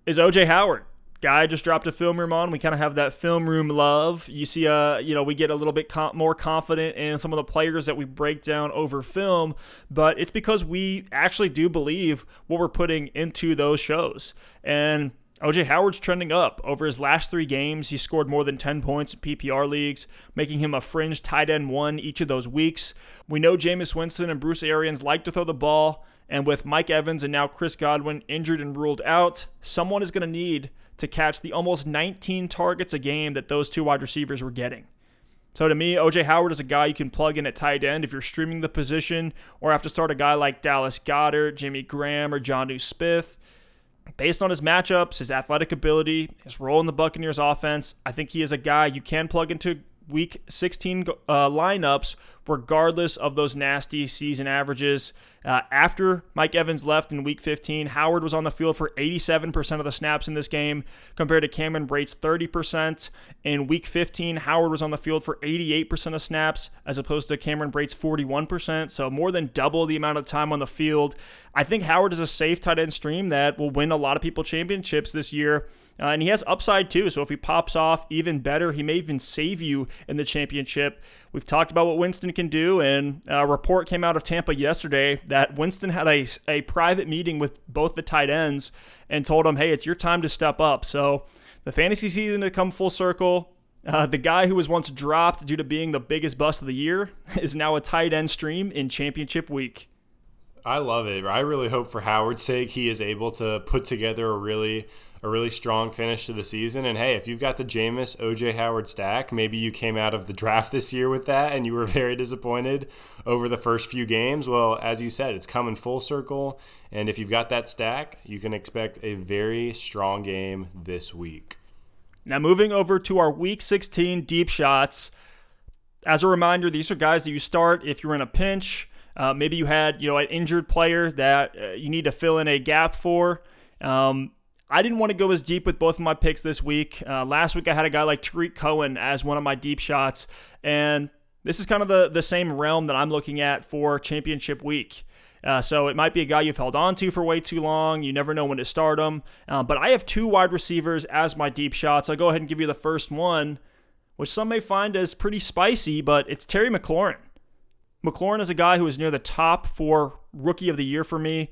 is OJ Howard. Guy just dropped a film room on. We kind of have that film room love. You see, uh, you know, we get a little bit com- more confident in some of the players that we break down over film, but it's because we actually do believe what we're putting into those shows. And OJ Howard's trending up. Over his last three games, he scored more than 10 points in PPR leagues, making him a fringe tight end one each of those weeks. We know Jameis Winston and Bruce Arians like to throw the ball, and with Mike Evans and now Chris Godwin injured and ruled out, someone is going to need to catch the almost 19 targets a game that those two wide receivers were getting. So to me, OJ Howard is a guy you can plug in at tight end if you're streaming the position or have to start a guy like Dallas Goedert, Jimmy Graham, or Jonnu Smith based on his matchups, his athletic ability, his role in the Buccaneers offense, I think he is a guy you can plug into week 16 uh, lineups regardless of those nasty season averages. Uh, after Mike Evans left in week 15, Howard was on the field for 87% of the snaps in this game compared to Cameron Brate's 30%. In week 15, Howard was on the field for 88% of snaps as opposed to Cameron Brate's 41%, so more than double the amount of time on the field. I think Howard is a safe tight end stream that will win a lot of people championships this year. Uh, and he has upside too. So if he pops off even better, he may even save you in the championship. We've talked about what Winston Winston can do. And a report came out of Tampa yesterday that Winston had a, a private meeting with both the tight ends and told them, hey, it's your time to step up. So the fantasy season to come full circle. Uh, the guy who was once dropped due to being the biggest bust of the year is now a tight end stream in championship week. I love it. I really hope for Howard's sake he is able to put together a really a really strong finish to the season. And hey, if you've got the Jameis OJ Howard stack, maybe you came out of the draft this year with that and you were very disappointed over the first few games. Well, as you said, it's coming full circle. And if you've got that stack, you can expect a very strong game this week. Now, moving over to our week 16 deep shots. As a reminder, these are guys that you start if you're in a pinch. Uh, maybe you had you know an injured player that uh, you need to fill in a gap for. Um, I didn't want to go as deep with both of my picks this week. Uh, last week I had a guy like Tarik Cohen as one of my deep shots, and this is kind of the, the same realm that I'm looking at for championship week. Uh, so it might be a guy you've held on to for way too long. You never know when to start him. Uh, but I have two wide receivers as my deep shots. I'll go ahead and give you the first one, which some may find as pretty spicy, but it's Terry McLaurin. McLaurin is a guy who is near the top for rookie of the year for me.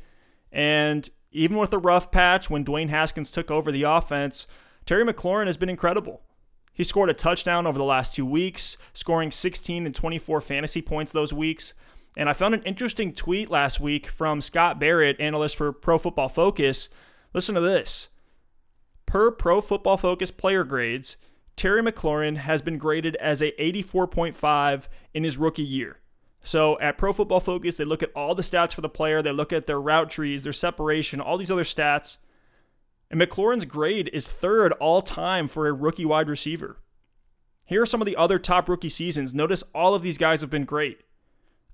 And even with the rough patch when Dwayne Haskins took over the offense, Terry McLaurin has been incredible. He scored a touchdown over the last two weeks, scoring 16 and 24 fantasy points those weeks. And I found an interesting tweet last week from Scott Barrett, analyst for Pro Football Focus. Listen to this. Per Pro Football Focus player grades, Terry McLaurin has been graded as a 84.5 in his rookie year. So at Pro Football Focus, they look at all the stats for the player, they look at their route trees, their separation, all these other stats. And McLaurin's grade is third all time for a rookie wide receiver. Here are some of the other top rookie seasons. Notice all of these guys have been great.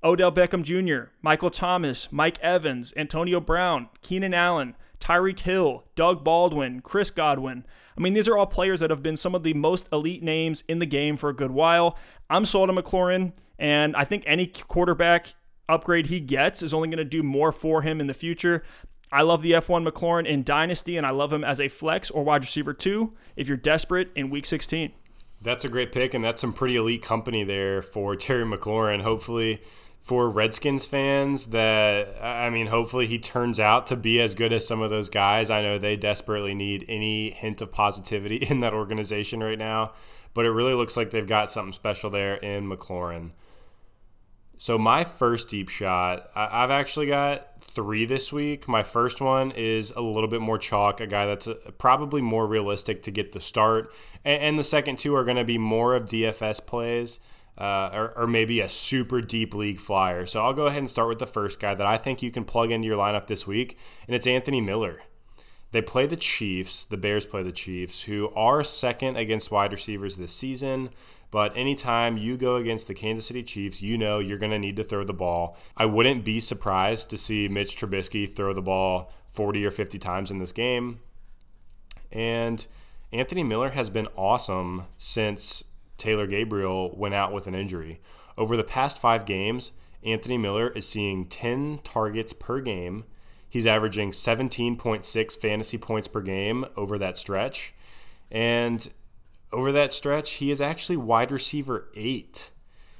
Odell Beckham Jr., Michael Thomas, Mike Evans, Antonio Brown, Keenan Allen, Tyreek Hill, Doug Baldwin, Chris Godwin. I mean, these are all players that have been some of the most elite names in the game for a good while. I'm sold on McLaurin. And I think any quarterback upgrade he gets is only going to do more for him in the future. I love the F1 McLaurin in Dynasty, and I love him as a flex or wide receiver too if you're desperate in week 16. That's a great pick, and that's some pretty elite company there for Terry McLaurin. Hopefully, for Redskins fans, that I mean, hopefully he turns out to be as good as some of those guys. I know they desperately need any hint of positivity in that organization right now, but it really looks like they've got something special there in McLaurin. So my first deep shot, I've actually got three this week. My first one is a little bit more chalk, a guy that's uh, probably more realistic to get the start, and the second two are going to be more of DFS plays. Uh, or, or, maybe a super deep league flyer. So I'll go ahead and start with the first guy that I think you can plug into your lineup this week, and it's Anthony Miller. They play the Chiefs, the Bears play the Chiefs, who are second against wide receivers this season. But anytime you go against the Kansas City Chiefs, you know you're going to need to throw the ball. I wouldn't be surprised to see Mitch Trubisky throw the ball 40 or 50 times in this game. And Anthony Miller has been awesome since Taylor Gabriel went out with an injury. Over the past five games, Anthony Miller is seeing 10 targets per game. He's averaging 17.6 fantasy points per game over that stretch. And over that stretch, he is actually wide receiver eight.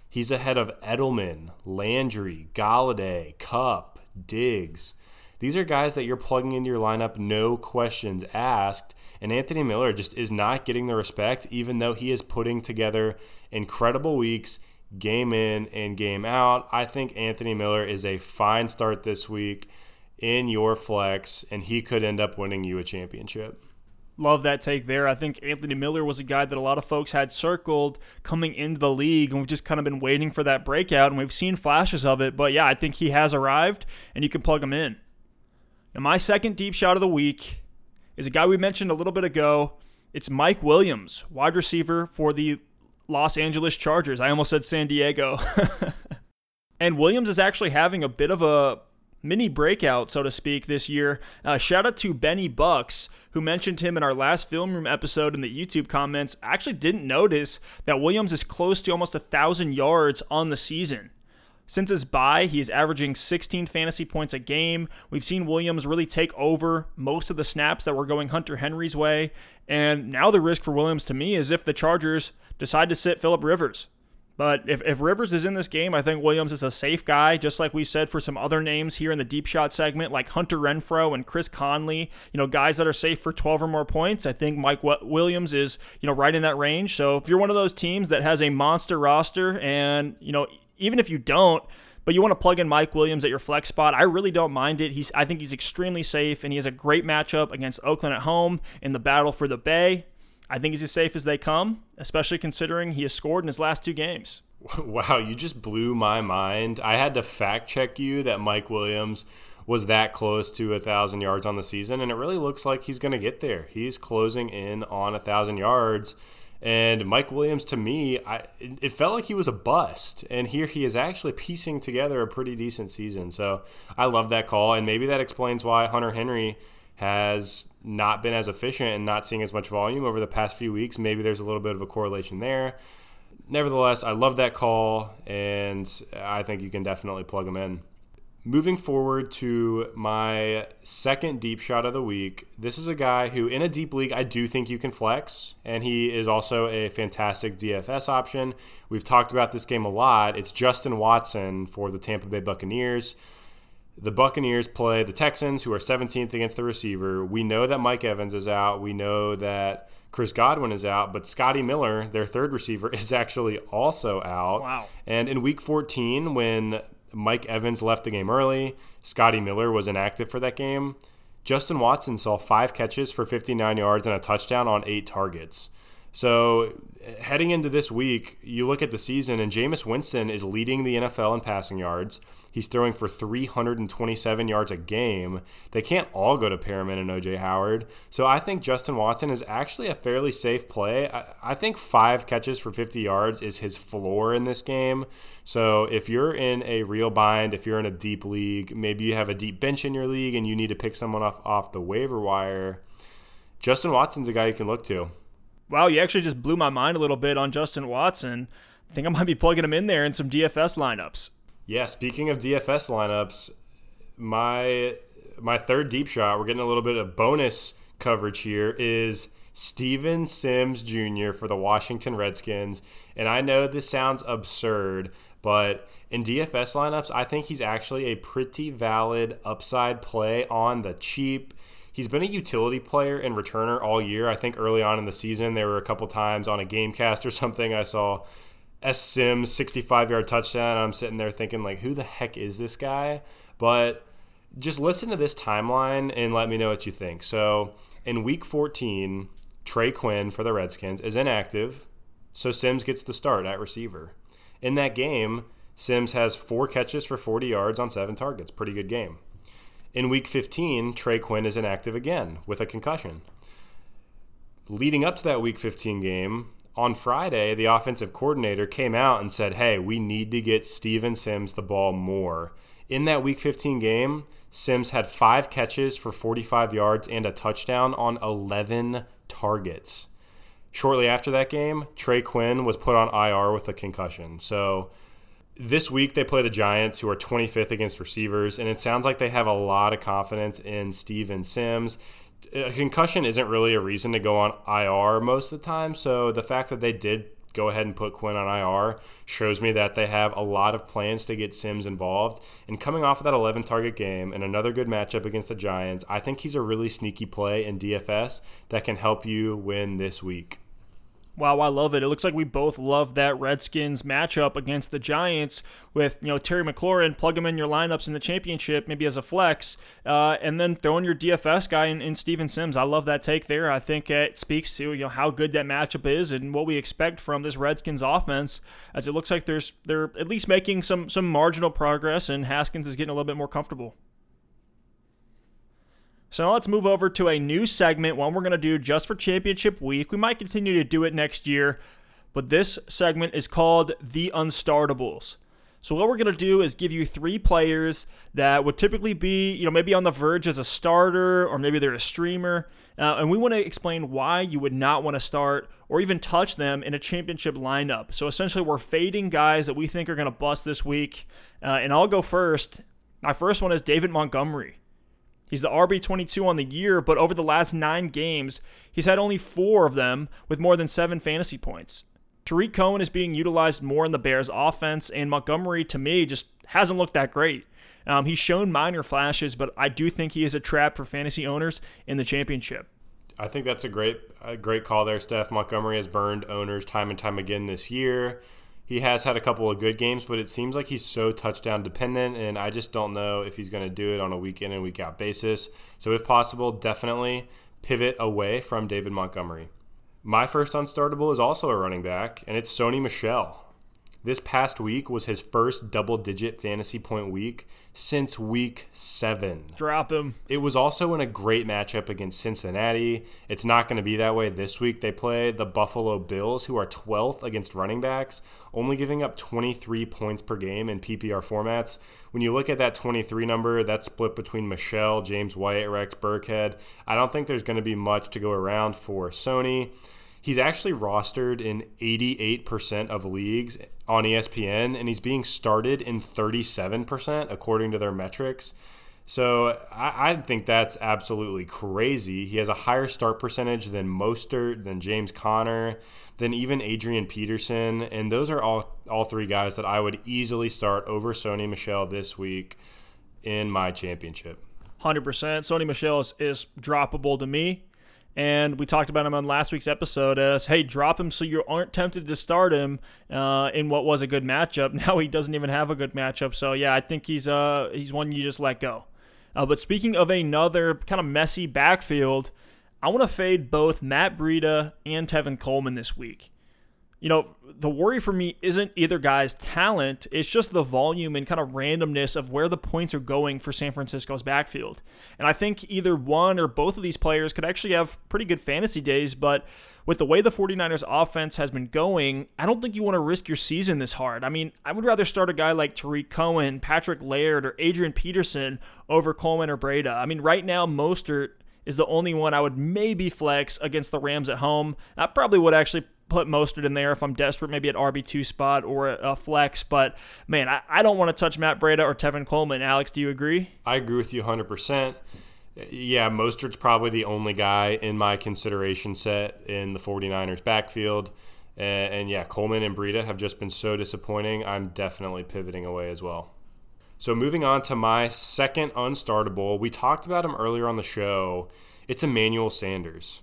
He's ahead of Edelman, Landry, Golladay, Kupp, Diggs. These are guys that you're plugging into your lineup, no questions asked. And Anthony Miller just is not getting the respect, even though he is putting together incredible weeks, game in and game out. I think Anthony Miller is a fine start this week in your flex, and he could end up winning you a championship. Love that take there. I think Anthony Miller was a guy that a lot of folks had circled coming into the league, and we've just kind of been waiting for that breakout, and we've seen flashes of it. But yeah, I think he has arrived, and you can plug him in. Now, my second deep shot of the week is a guy we mentioned a little bit ago. It's Mike Williams, wide receiver for the Los Angeles Chargers. I almost said San Diego. and Williams is actually having a bit of a mini breakout, so to speak, this year. Uh, shout out to Benny Bucks, who mentioned him in our last film room episode in the YouTube comments. I actually didn't notice that Williams is close to almost a thousand yards on the season. Since his bye, he is averaging 16 fantasy points a game. We've seen Williams really take over most of the snaps that were going Hunter Henry's way. And now the risk for Williams to me is if the Chargers decide to sit Philip Rivers. But if, if Rivers is in this game, I think Williams is a safe guy, just like we said for some other names here in the deep shot segment, like Hunter Renfrow and Chris Conley, you know, guys that are safe for 12 or more points. I think Mike Williams is, you know, right in that range. So if you're one of those teams that has a monster roster and, you know, even if you don't, but you want to plug in Mike Williams at your flex spot. I really don't mind it. He's I think he's extremely safe and he has a great matchup against Oakland at home in the battle for the Bay. I think he's as safe as they come, especially considering he has scored in his last two games. Wow, you just blew my mind. I had to fact check you that Mike Williams was that close to a thousand yards on the season, and it really looks like he's going to get there. He's closing in on a thousand yards. And Mike Williams, to me, I, it felt like he was a bust. And here he is actually piecing together a pretty decent season. So I love that call. And maybe that explains why Hunter Henry has not been as efficient and not seeing as much volume over the past few weeks. Maybe there's a little bit of a correlation there. Nevertheless, I love that call, and I think you can definitely plug him in. Moving forward to my second deep shot of the week, this is a guy who, in a deep league, I do think you can flex, and he is also a fantastic DFS option. We've talked about this game a lot. It's Justin Watson for the Tampa Bay Buccaneers. The Buccaneers play the Texans, who are 17th against the receiver. We know that Mike Evans is out. We know that Chris Godwin is out, but Scotty Miller, their third receiver, is actually also out. Wow. And in week 14, when Mike Evans left the game early. Scotty Miller was inactive for that game. Justin Watson saw five catches for 59 yards and a touchdown on eight targets. So heading into this week, you look at the season, and Jameis Winston is leading the NFL in passing yards. He's throwing for 327 yards a game. They can't all go to Perriman and OJ Howard. So I think Justin Watson is actually a fairly safe play. I, I think five catches for 50 yards is his floor in this game. So if you're in a real bind, if you're in a deep league, maybe you have a deep bench in your league and you need to pick someone off, off the waiver wire, Justin Watson's a guy you can look to. Wow, you actually just blew my mind a little bit on Justin Watson. I think I might be plugging him in there in some DFS lineups. Yeah, speaking of DFS lineups, my my third deep shot, we're getting a little bit of bonus coverage here is Steven Sims Jr. for the Washington Redskins. And I know this sounds absurd, but in DFS lineups, I think he's actually a pretty valid upside play on the cheap he's been a utility player and returner all year. I think early on in the season, there were a couple times on a game cast or something I saw S. Sims 65 yard touchdown. I'm sitting there thinking, like, who the heck is this guy? But just listen to this timeline and let me know what you think. So in week 14, Trey Quinn for the Redskins is inactive, so Sims gets the start at receiver. In that game, Sims has four catches for 40 yards on seven targets. Pretty good game. In week 15, Trey Quinn is inactive again with a concussion. Leading up to that week 15 game, on Friday, the offensive coordinator came out and said, Hey, we need to get Steven Sims the ball more. In that week 15 game, Sims had five catches for 45 yards and a touchdown on 11 targets. Shortly after that game, Trey Quinn was put on IR with a concussion. So this week they play the Giants, who are 25th against receivers, and it sounds like they have a lot of confidence in Steven Sims. A concussion isn't really a reason to go on IR most of the time, so the fact that they did go ahead and put Quinn on IR shows me that they have a lot of plans to get Sims involved. And coming off of that 11 target game and another good matchup against the Giants, I think he's a really sneaky play in DFS that can help you win this week. Wow, I love it. It looks like we both love that Redskins matchup against the Giants with, you know, Terry McLaurin, plug him in your lineups in the championship, maybe as a flex, uh, and then throw in your DFS guy in, in Steven Sims. I love that take there. I think it speaks to, you know, how good that matchup is and what we expect from this Redskins offense as it looks like there's they're at least making some some marginal progress and Haskins is getting a little bit more comfortable. So now let's move over to a new segment, one we're going to do just for championship week. We might continue to do it next year, but this segment is called The Unstartables. So what we're going to do is give you three players that would typically be, you know, maybe on the verge as a starter or maybe they're a streamer. Uh, and we want to explain why you would not want to start or even touch them in a championship lineup. So essentially, we're fading guys that we think are going to bust this week. Uh, and I'll go first. My first one is David Montgomery. He's the RB22 on the year, but over the last nine games, he's had only four of them with more than seven fantasy points. Tarik Cohen is being utilized more in the Bears offense, and Montgomery, to me, just hasn't looked that great. Um, he's shown minor flashes, but I do think he is a trap for fantasy owners in the championship. I think that's a great, a great call there, Steph. Montgomery has burned owners time and time again this year. He has had a couple of good games, but it seems like he's so touchdown dependent, and I just don't know if he's going to do it on a week in and week out basis. So, if possible, definitely pivot away from David Montgomery. My first unstartable is also a running back, and it's Sony Michel. This past week was his first double digit fantasy point week since week seven. Drop him. It was also in a great matchup against Cincinnati. It's not going to be that way this week. They play the Buffalo Bills, who are 12th against running backs, only giving up 23 points per game in PPR formats. When you look at that 23 number, that's split between Michel, James White, Rex Burkhead. I don't think there's going to be much to go around for Sony. He's actually rostered in 88% of leagues on ESPN, and he's being started in 37% according to their metrics. So I, I, think that's absolutely crazy. He has a higher start percentage than Mostert, than James Conner, than even Adrian Peterson, and those are all all three guys that I would easily start over Sony Michel this week in my championship. Hundred percent. Sony Michel is, is droppable to me. And we talked about him on last week's episode as, hey, drop him so you aren't tempted to start him uh, in what was a good matchup. Now he doesn't even have a good matchup. So yeah, I think he's uh he's one you just let go. Uh, but speaking of another kind of messy backfield, I want to fade both Matt Breida and Tevin Coleman this week you know, the worry for me isn't either guy's talent, it's just the volume and kind of randomness of where the points are going for San Francisco's backfield. And I think either one or both of these players could actually have pretty good fantasy days, but with the way the 49ers offense has been going, I don't think you want to risk your season this hard. I mean, I would rather start a guy like Tarik Cohen, Patrick Laird, or Adrian Peterson over Coleman or Breida. I mean, right now, Mostert is the only one I would maybe flex against the Rams at home. I probably would actually put Mostert in there if I'm desperate, maybe at RB2 spot or a, uh, flex. But man, I, I don't want to touch Matt Breida or Tevin Coleman. Alex, do you agree? I agree with you 100%. Yeah, Mostert's probably the only guy in my consideration set in the 49ers backfield. And, and yeah, Coleman and Breida have just been so disappointing. I'm definitely pivoting away as well. So moving on to my second unstartable, we talked about him earlier on the show. It's Emmanuel Sanders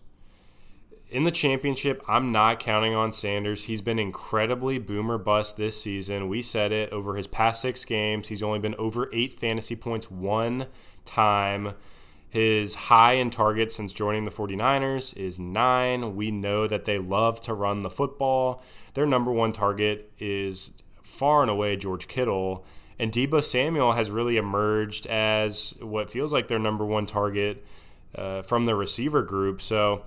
in the championship, I'm not counting on Sanders. He's been incredibly boomer bust this season. We said it over his past six games. He's only been over eight fantasy points one time. His high in targets since joining the 49ers is nine. We know that they love to run the football. Their number one target is far and away George Kittle. And Deebo Samuel has really emerged as what feels like their number one target uh, from the receiver group. So,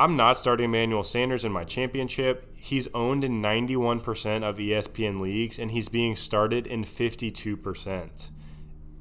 I'm not starting Emmanuel Sanders in my championship. He's owned in 91% of ESPN leagues, and he's being started in 52%.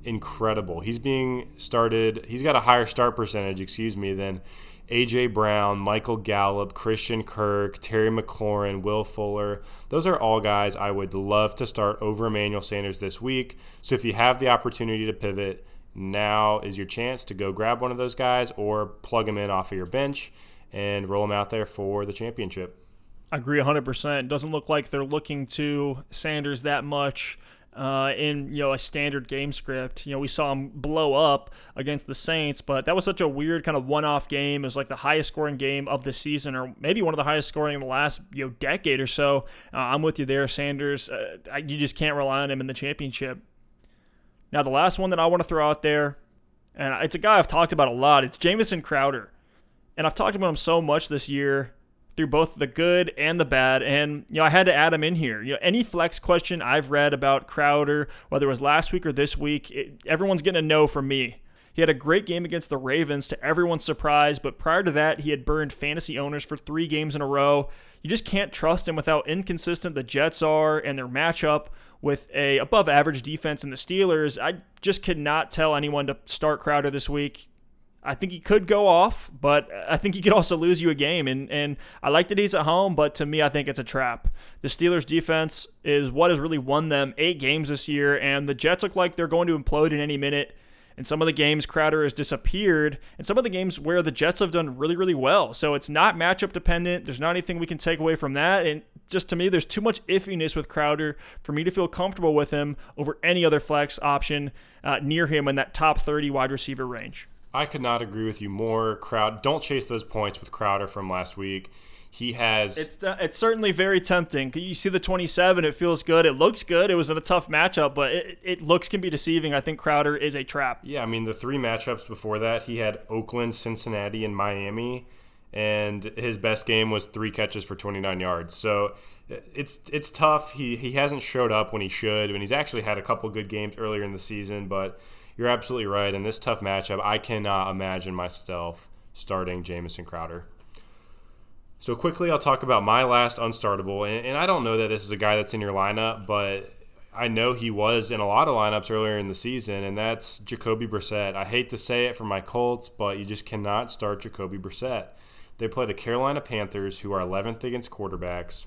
Incredible. He's being started, he's got a higher start percentage, excuse me, than AJ Brown, Michael Gallup, Christian Kirk, Terry McLaurin, Will Fuller. Those are all guys I would love to start over Emmanuel Sanders this week. So if you have the opportunity to pivot, now is your chance to go grab one of those guys or plug them in off of your bench and roll them out there for the championship. I agree 100%. Doesn't look like they're looking to Sanders that much. Uh, in you know a standard game script. You know we saw him blow up against the Saints, but that was such a weird kind of one-off game. It was like the highest scoring game of the season, or maybe one of the highest scoring in the last you know decade or so. Uh, I'm with you there, Sanders. Uh, you just can't rely on him in the championship. Now the last one that I want to throw out there, and it's a guy I've talked about a lot. It's Jamison Crowder. And I've talked about him so much this year through both the good and the bad. And, you know, I had to add him in here. You know, any flex question I've read about Crowder, whether it was last week or this week, it, everyone's getting a no from me. He had a great game against the Ravens to everyone's surprise, but prior to that, he had burned fantasy owners for three games in a row. You just can't trust him with how inconsistent the Jets are and their matchup with a above average defense in the Steelers. I just could not tell anyone to start Crowder this week. I think he could go off, but I think he could also lose you a game. And and I like that he's at home, but to me, I think it's a trap. The Steelers' defense is what has really won them eight games this year, and the Jets look like they're going to implode in any minute. And some of the games, Crowder has disappeared. and some of the games where the Jets have done really, really well. So it's not matchup dependent. There's not anything we can take away from that. And just to me, there's too much iffiness with Crowder for me to feel comfortable with him over any other flex option uh, near him in that top 30 wide receiver range. I could not agree with you more. Crowd, don't chase those points with Crowder from last week. He has. It's it's certainly very tempting. You see the 27, it feels good. It looks good. It was in a tough matchup, but it, it looks can be deceiving. I think Crowder is a trap. Yeah, I mean the three matchups before that, he had Oakland, Cincinnati, and Miami, and his best game was three catches for 29 yards. So it's it's tough. He he hasn't showed up when he should, and he's actually had a couple good games earlier in the season, but you're absolutely right. In this tough matchup, I cannot imagine myself starting Jamison Crowder. So quickly, I'll talk about my last unstartable, and, and, I don't know that this is a guy that's in your lineup, but I know he was in a lot of lineups earlier in the season, and that's Jacoby Brissett. I hate to say it for my Colts, but you just cannot start Jacoby Brissett. They play the Carolina Panthers, who are 11th against quarterbacks.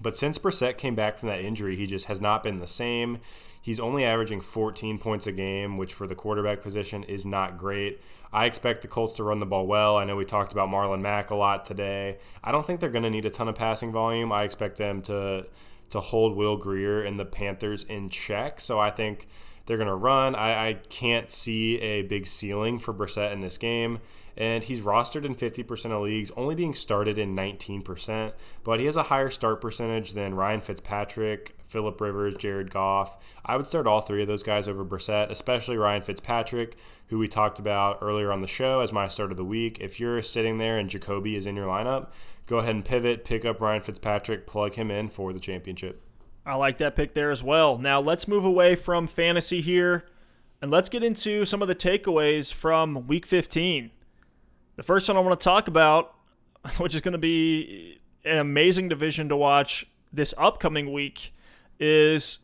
But since Brissett came back from that injury, he just has not been the same. He's only averaging 14 points a game, which for the quarterback position is not great. I expect the Colts to run the ball well. I know we talked about Marlon Mack a lot today. I don't think they're going to need a ton of passing volume. I expect them to to hold Will Grier and the Panthers in check. So I think they're going to run. I, I can't see a big ceiling for Brissett in this game. And he's rostered in 50% of leagues, only being started in 19%. But he has a higher start percentage than Ryan Fitzpatrick, Philip Rivers, Jared Goff. I would start all three of those guys over Brissett, especially Ryan Fitzpatrick, who we talked about earlier on the show as my start of the week. If you're sitting there and Jacoby is in your lineup, go ahead and pivot, pick up Ryan Fitzpatrick, plug him in for the championship. I like that pick there as well. Now let's move away from fantasy here and let's get into some of the takeaways from week 15. The first one I want to talk about, which is going to be an amazing division to watch this upcoming week, is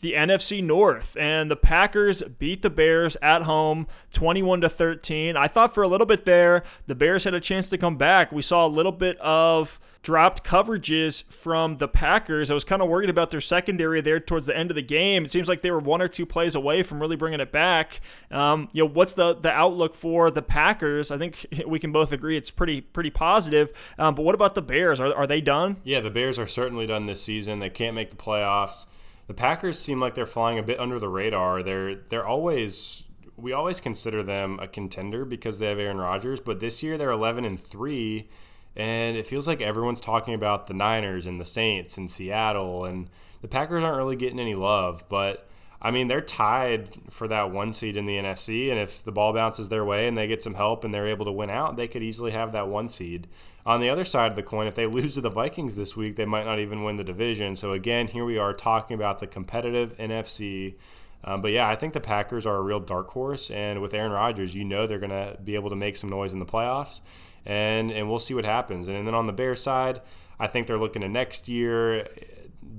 the NFC North and the Packers beat the Bears at home 21 to 13. I thought for a little bit there the Bears had a chance to come back. We saw a little bit of dropped coverages from the Packers. I was kind of worried about their secondary there towards the end of the game. It seems like they were one or two plays away from really bringing it back. Um, you know, what's the the outlook for the Packers? I think we can both agree it's pretty pretty positive. Um, but what about the Bears? Are, are they done? Yeah, the Bears are certainly done this season. They can't make the playoffs the Packers seem like they're flying a bit under the radar. They're they're always we always consider them a contender because they have Aaron Rodgers, but this year they're 11 and 3 and it feels like everyone's talking about the Niners and the Saints and Seattle and the Packers aren't really getting any love, but I mean, they're tied for that one seed in the NFC, and if the ball bounces their way and they get some help and they're able to win out, they could easily have that one seed. On the other side of the coin, if they lose to the Vikings this week, they might not even win the division. So again, here we are talking about the competitive NFC. Um, but yeah, I think the Packers are a real dark horse, and with Aaron Rodgers, you know they're going to be able to make some noise in the playoffs, and and we'll see what happens. And then on the Bears side, I think they're looking to next year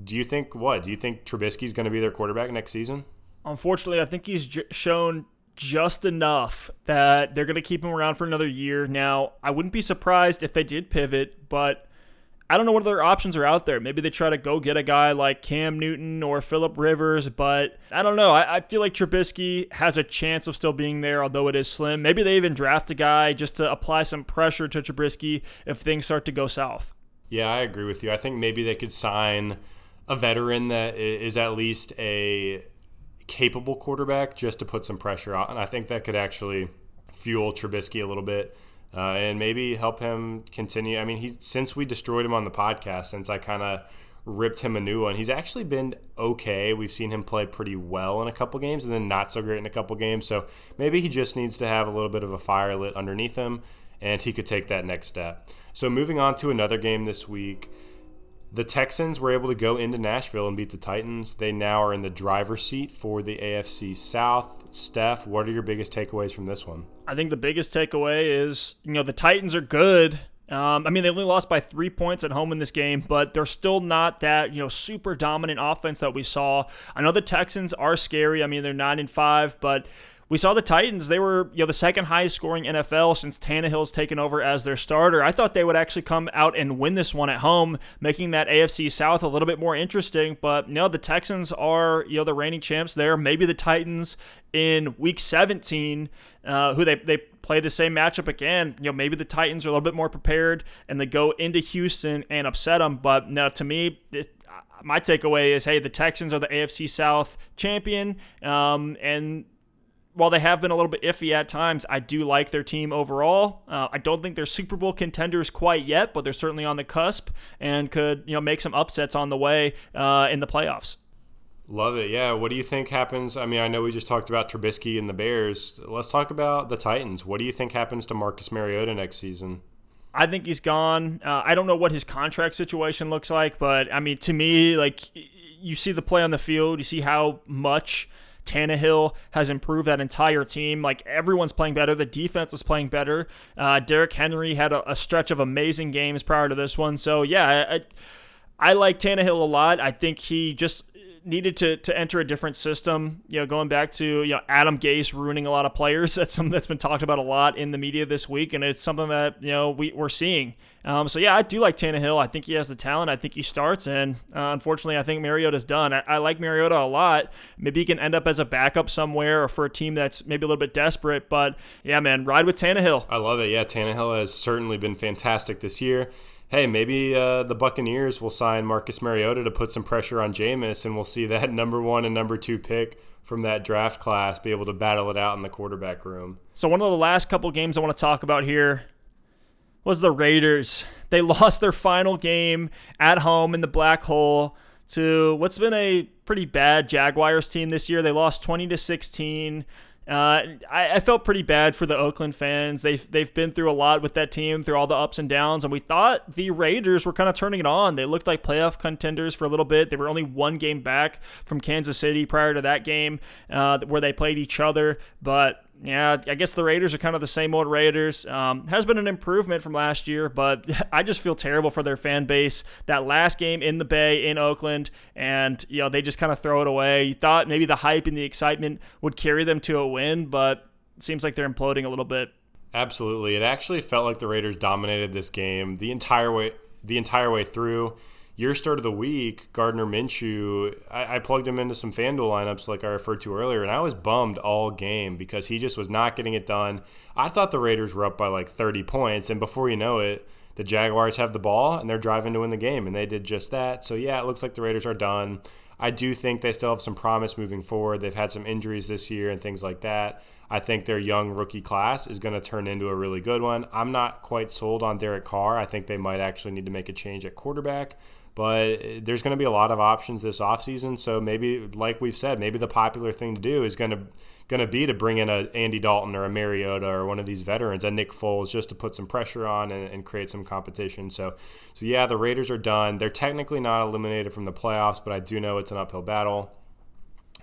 do you think what? Do you think Trubisky's going to be their quarterback next season? Unfortunately, I think he's j- shown just enough that they're going to keep him around for another year. Now, I wouldn't be surprised if they did pivot, but I don't know what other options are out there. Maybe they try to go get a guy like Cam Newton or Philip Rivers, but I don't know. I, I, feel like Trubisky has a chance of still being there, although it is slim. Maybe they even draft a guy just to apply some pressure to Trubisky if things start to go south. Yeah, I agree with you. I think maybe they could sign a veteran that is at least a capable quarterback just to put some pressure on. And I think that could actually fuel Trubisky a little bit uh, and maybe help him continue. I mean, he since we destroyed him on the podcast, since I kind of ripped him a new one, he's actually been okay. We've seen him play pretty well in a couple games and then not so great in a couple games. So maybe he just needs to have a little bit of a fire lit underneath him and he could take that next step. So moving on to another game this week. The Texans were able to go into Nashville and beat the Titans. They now are in the driver's seat for the AFC South. Steph, what are your biggest takeaways from this one? I think the biggest takeaway is, you know, the Titans are good. Um, I mean, they only lost by three points at home in this game, but they're still not that you know super dominant offense that we saw. I know the Texans are scary. I mean, they're nine and five, but we saw the Titans. They were, you know, the second highest scoring NFL since Tannehill's taken over as their starter. I thought they would actually come out and win this one at home, making that AFC South a little bit more interesting. But you know, the Texans are, you know, the reigning champs there. Maybe the Titans in Week 17, uh, who they they play the same matchup again. You know, maybe the Titans are a little bit more prepared and they go into Houston and upset them. But no, to me, it, my takeaway is, hey, the Texans are the AFC South champion, um, and while they have been a little bit iffy at times, I do like their team overall. Uh, I don't think they're Super Bowl contenders quite yet, but they're certainly on the cusp and could you know make some upsets on the way uh, in the playoffs. Love it. Yeah. What do you think happens? I mean, I know we just talked about Trubisky and the Bears. Let's talk about the Titans. What do you think happens to Marcus Mariota next season? I think he's gone. Uh, I don't know what his contract situation looks like, but I mean, to me, like you see the play on the field, you see how much Tannehill has improved that entire team. Like everyone's playing better. The defense is playing better. Uh, Derrick Henry had a, a, stretch of amazing games prior to this one. So yeah, I, I like Tannehill a lot. I think he just needed to to enter a different system. You know, going back to you know Adam Gase ruining a lot of players. That's something that's been talked about a lot in the media this week, and it's something that you know we we're seeing. Um, so yeah, I do like Tannehill. I think he has the talent. I think he starts, and uh, unfortunately, I think Mariota's done. I, I, like Mariota a lot. Maybe he can end up as a backup somewhere or for a team that's maybe a little bit desperate. But yeah, man, ride with Tannehill. I love it. Yeah, Tannehill has certainly been fantastic this year hey, maybe uh, the Buccaneers will sign Marcus Mariota to put some pressure on Jameis, and we'll see that number one and number two pick from that draft class be able to battle it out in the quarterback room. So one of the last couple games I want to talk about here was the Raiders. They lost their final game at home in the black hole to what's been a pretty bad Jaguars team this year. They lost 20 to 16. Uh, I, I, felt pretty bad for the Oakland fans. They've they've been through a lot with that team through all the ups and downs, and we thought the Raiders were kind of turning it on. They looked like playoff contenders for a little bit. They were only one game back from Kansas City prior to that game uh, where they played each other, but yeah, I guess the Raiders are kind of the same old Raiders. Um, has been an improvement from last year, but I just feel terrible for their fan base. That last game in the Bay in Oakland, and you know they just kind of throw it away. You thought maybe the hype and the excitement would carry them to a win, but it seems like they're imploding a little bit. Absolutely, it actually felt like the Raiders dominated this game the entire way the entire way through your start of the week, Gardner Minshew, I, I, plugged him into some FanDuel lineups like I referred to earlier, and I was bummed all game because he just was not getting it done. I thought the Raiders were up by like 30 points, and before you know it, the Jaguars have the ball and they're driving to win the game, and they did just that. So, yeah, it looks like the Raiders are done. I do think they still have some promise moving forward. They've had some injuries this year and things like that. I think their young rookie class is going to turn into a really good one. I'm not quite sold on Derek Carr. I think they might actually need to make a change at quarterback. But uh, there's going to be a lot of options this offseason. So maybe, like we've said, maybe the popular thing to do is going to going to be to bring in a Andy Dalton or a Mariota or one of these veterans, a Nick Foles, just to put some pressure on and, and create some competition. So, so yeah, the Raiders are done. They're technically not eliminated from the playoffs, but I do know it's an uphill battle.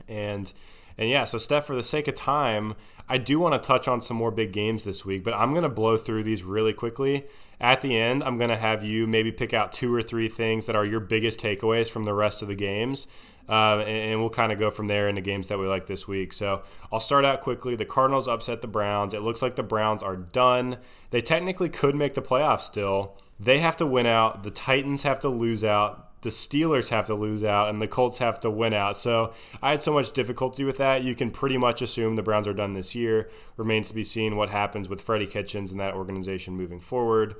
And and yeah, so Steph, for the sake of time, I do want to touch on some more big games this week, but I'm going to blow through these really quickly. At the end, I'm going to have you maybe pick out two or three things that are your biggest takeaways from the rest of the games. Uh, and, we'll kind of go from there into games that we like this week. So I'll start out quickly. The Cardinals upset the Browns. It looks like the Browns are done. They technically could make the playoffs still. They have to win out. The Titans have to lose out the Steelers have to lose out and the Colts have to win out. So I had so much difficulty with that. You can pretty much assume the Browns are done this year. Remains to be seen what happens with Freddie Kitchens and that organization moving forward.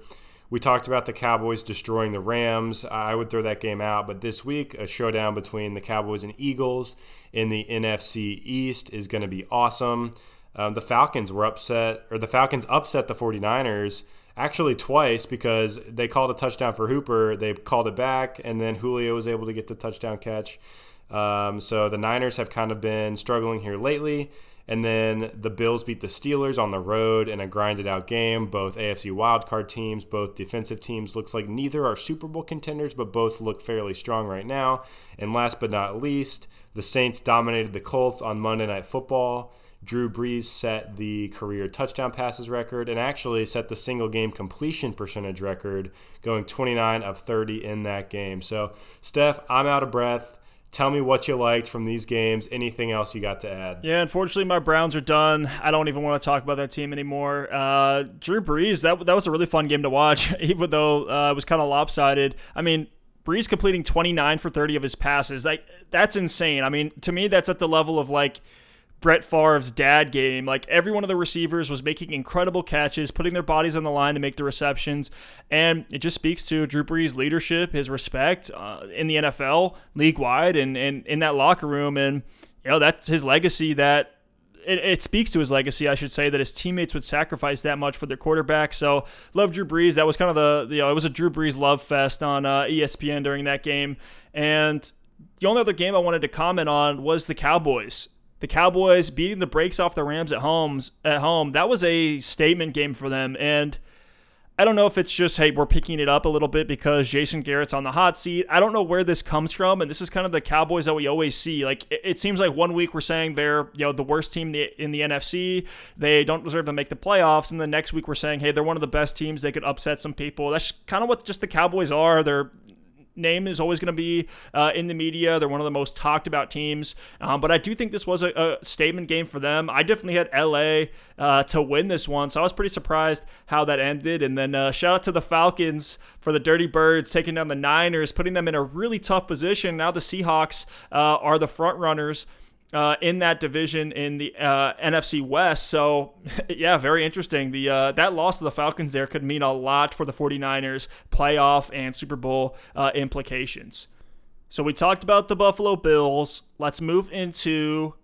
We talked about the Cowboys destroying the Rams. I would throw that game out, but this week, a showdown between the Cowboys and Eagles in the NFC East is going to be awesome. Um, the Falcons were upset, or the Falcons upset the 49ers actually twice because they called a touchdown for Hooper. They called it back, and then Julio was able to get the touchdown catch. Um, so the Niners have kind of been struggling here lately. And then the Bills beat the Steelers on the road in a grinded out game. Both AFC wildcard teams, both defensive teams. Looks like neither are Super Bowl contenders, but both look fairly strong right now. And last but not least, the Saints dominated the Colts on Monday Night Football. Drew Brees set the career touchdown passes record and actually set the single game completion percentage record, going 29 of 30 in that game. So, Steph, I'm out of breath. tell me what you liked from these games. Anything else you got to add? Yeah, unfortunately, my Browns are done. I don't even want to talk about that team anymore. Uh, Drew Brees, that that was a really fun game to watch, even though uh, it was kind of lopsided. I mean, Brees completing 29 for 30 of his passes. Like that's insane. I mean, to me, that's at the level of like Brett Favre's dad game. Like every one of the receivers was making incredible catches, putting their bodies on the line to make the receptions, and it just speaks to Drew Brees' leadership, his respect uh, in the NFL, league wide, and and in that locker room, and you know that's his legacy that it, it, speaks to his legacy, I should say, that his teammates would sacrifice that much for their quarterback. So love Drew Brees. That was kind of the, you know, it was a Drew Brees love fest on uh, ESPN during that game. And the only other game I wanted to comment on was the Cowboys. The Cowboys beating the brakes off the Rams at homes at home. That was a statement game for them. And I don't know if it's just, hey, we're picking it up a little bit because Jason Garrett's on the hot seat. I don't know where this comes from. And this is kind of the Cowboys that we always see. Like, it, it seems like one week we're saying they're, you know, the worst team in the, in the NFC. They don't deserve to make the playoffs. And the next week we're saying, hey, they're one of the best teams. They could upset some people. That's kind of what just the Cowboys are. They're name is always going to be uh, in the media. They're one of the most talked about teams. Um, but I do think this was a, a, statement game for them. I definitely had LA uh, to win this one. So I was pretty surprised how that ended. And then uh, shout out to the Falcons for the Dirty Birds taking down the Niners, putting them in a really tough position. Now the Seahawks uh, are the front runners uh, in that division in the uh, NFC West. So, yeah, very interesting. The uh, that loss to the Falcons there could mean a lot for the 49ers playoff and Super Bowl uh, implications. So we talked about the Buffalo Bills. Let's move into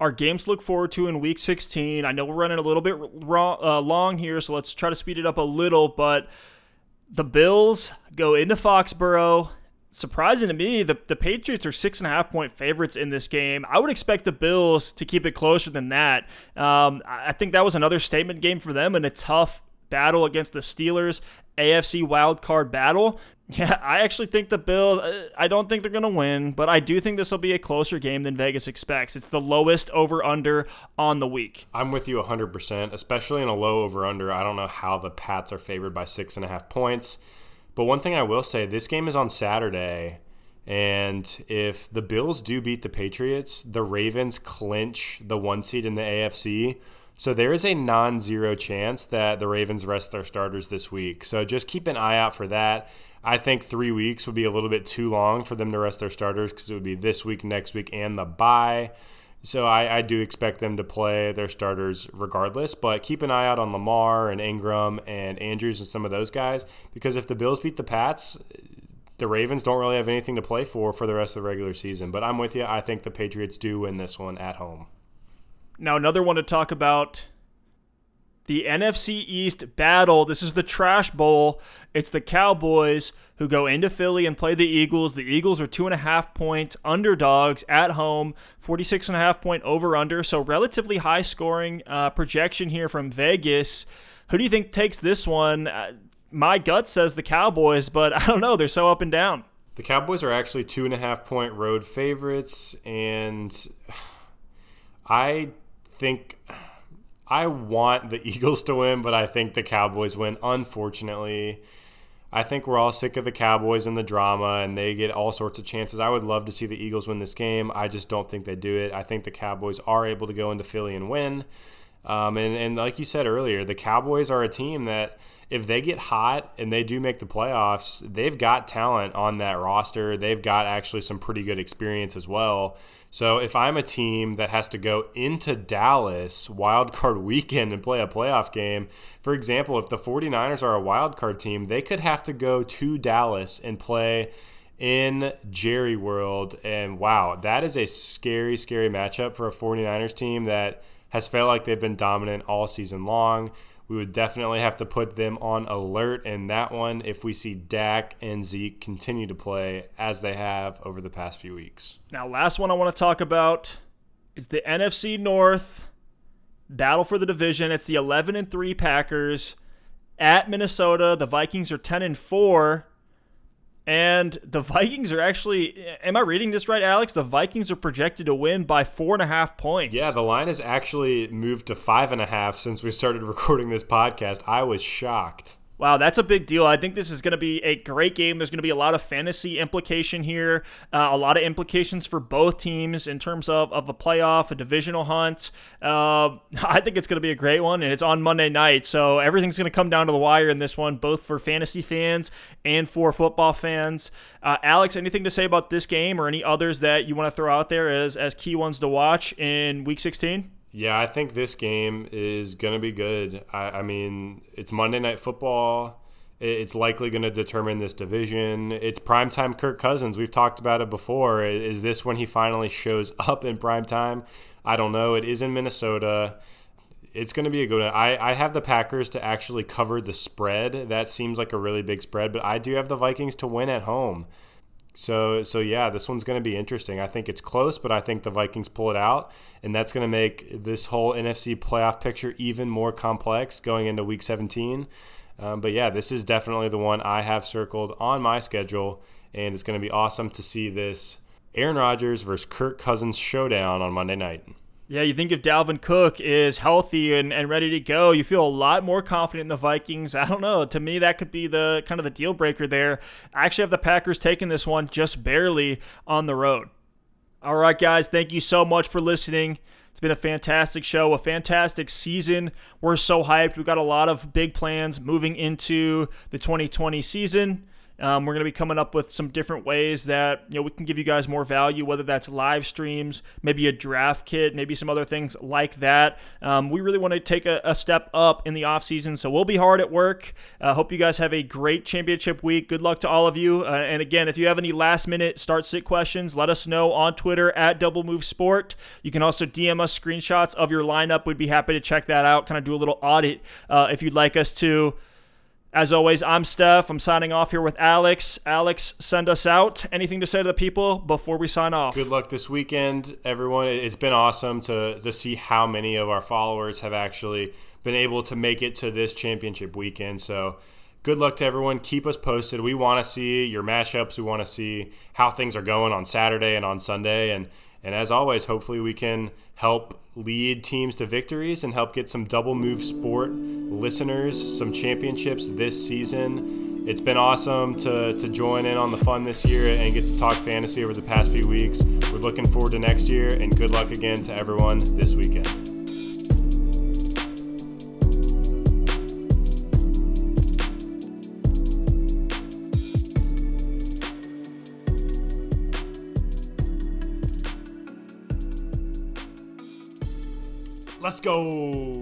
our games to look forward to in Week 16. I know we're running a little bit wrong, uh, long here, so let's try to speed it up a little. But the Bills go into Foxborough surprising to me, the, the Patriots are six and a half point favorites in this game. I would expect the Bills to keep it closer than that. Um, I think that was another statement game for them and a tough battle against the Steelers, AFC wild card battle. Yeah, I actually think the Bills, uh, I don't think they're going to win, but I do think this will be a closer game than Vegas expects. It's the lowest over under on the week. I'm with you 100%, especially in a low over under. I don't know how the Pats are favored by six and a half points. But one thing I will say, this game is on Saturday. And if the Bills do beat the Patriots, the Ravens clinch the one seed in the AFC. So there is a non zero chance that the Ravens rest their starters this week. So just keep an eye out for that. I think three weeks would be a little bit too long for them to rest their starters because it would be this week, next week, and the bye. So I, I, do expect them to play their starters regardless, but keep an eye out on Lamar and Ingram and Andrews and some of those guys because if the Bills beat the Pats, the Ravens don't really have anything to play for for the rest of the regular season. But I'm with you. I think the Patriots do win this one at home. Now, another one to talk about the NFC East battle. This is the Trash Bowl. It's the Cowboys who go into Philly and play the Eagles. The Eagles are two and a half point underdogs at home, 46 and a half point over under. So, relatively high scoring uh, projection here from Vegas. Who do you think takes this one? Uh, my gut says the Cowboys, but I don't know. They're so up and down. The Cowboys are actually two and a half point road favorites, and I think I want the Eagles to win, but I think the Cowboys win. Unfortunately, I think we're all sick of the Cowboys and the drama, and they get all sorts of chances. I would love to see the Eagles win this game. I just don't think they do it. I think the Cowboys are able to go into Philly and win. Um, and, and like you said earlier, the Cowboys are a team that if they get hot and they do make the playoffs, they've got talent on that roster. They've got actually some pretty good experience as well. So if I'm a team that has to go into Dallas wild card weekend and play a playoff game, for example, if the 49ers are a wild card team, they could have to go to Dallas and play in Jerry World. And wow, that is a scary, scary matchup for a 49ers team that has felt like they've been dominant all season long. We would definitely have to put them on alert in that one if we see Dak and Zeke continue to play as they have over the past few weeks. Now, last one I want to talk about is the NFC North battle for the division. It's the 11 and 3 Packers at Minnesota. The Vikings are 10 and 4. And the Vikings are actually, am I reading this right, Alex? The Vikings are projected to win by four and a half points. Yeah, the line has actually moved to five and a half since we started recording this podcast. I was shocked. Wow, that's a big deal. I think this is going to be a great game. There's going to be a lot of fantasy implication here, uh, a lot of implications for both teams in terms of, of a playoff, a divisional hunt. Uh, I think it's going to be a great one, and it's on Monday night. So everything's going to come down to the wire in this one, both for fantasy fans and for football fans. Uh, Alex, anything to say about this game or any others that you want to throw out there as, as key ones to watch in week 16? Yeah, I think this game is going to be good. I, I, mean, it's Monday Night Football. It's likely going to determine this division. It's primetime Kirk Cousins. We've talked about it before. Is this when he finally shows up in primetime? I don't know. It is in Minnesota. It's going to be a good one. I, I have the Packers to actually cover the spread. That seems like a really big spread, but I do have the Vikings to win at home. So so yeah, this one's going to be interesting. I think it's close, but I think the Vikings pull it out, and that's going to make this whole NFC playoff picture even more complex going into Week 17. Um, but yeah, this is definitely the one I have circled on my schedule, and it's going to be awesome to see this Aaron Rodgers versus Kirk Cousins showdown on Monday night. Yeah, you think if Dalvin Cook is healthy and, and ready to go, you feel a lot more confident in the Vikings. I don't know. To me, that could be the kind of the deal breaker there. I actually have the Packers taking this one just barely on the road. All right, guys, thank you so much for listening. It's been a fantastic show, a fantastic season. We're so hyped. We've got a lot of big plans moving into the 2020 season. Um, we're going to be coming up with some different ways that you know we can give you guys more value, whether that's live streams, maybe a draft kit, maybe some other things like that. Um, we really want to take a, a, step up in the off season, so we'll be hard at work. Uh, hope you guys have a great championship week. Good luck to all of you. Uh, and again, if you have any last minute start sit questions, let us know on Twitter at Double Move Sport. You can also DM us screenshots of your lineup. We'd be happy to check that out. Kind of do a little audit uh, if you'd like us to. As always, I'm Steph. I'm signing off here with Alex. Alex, send us out. Anything to say to the people before we sign off? Good luck this weekend, everyone. It's been awesome to, to see how many of our followers have actually been able to make it to this championship weekend. So, good luck to everyone. Keep us posted. We want to see your matchups. We want to see how things are going on Saturday and on Sunday. And and as always, hopefully we can help lead teams to victories and help get some double move sport listeners some championships this season. It's been awesome to, to join in on the fun this year and get to talk fantasy over the past few weeks. We're looking forward to next year and good luck again to everyone this weekend. Let's go.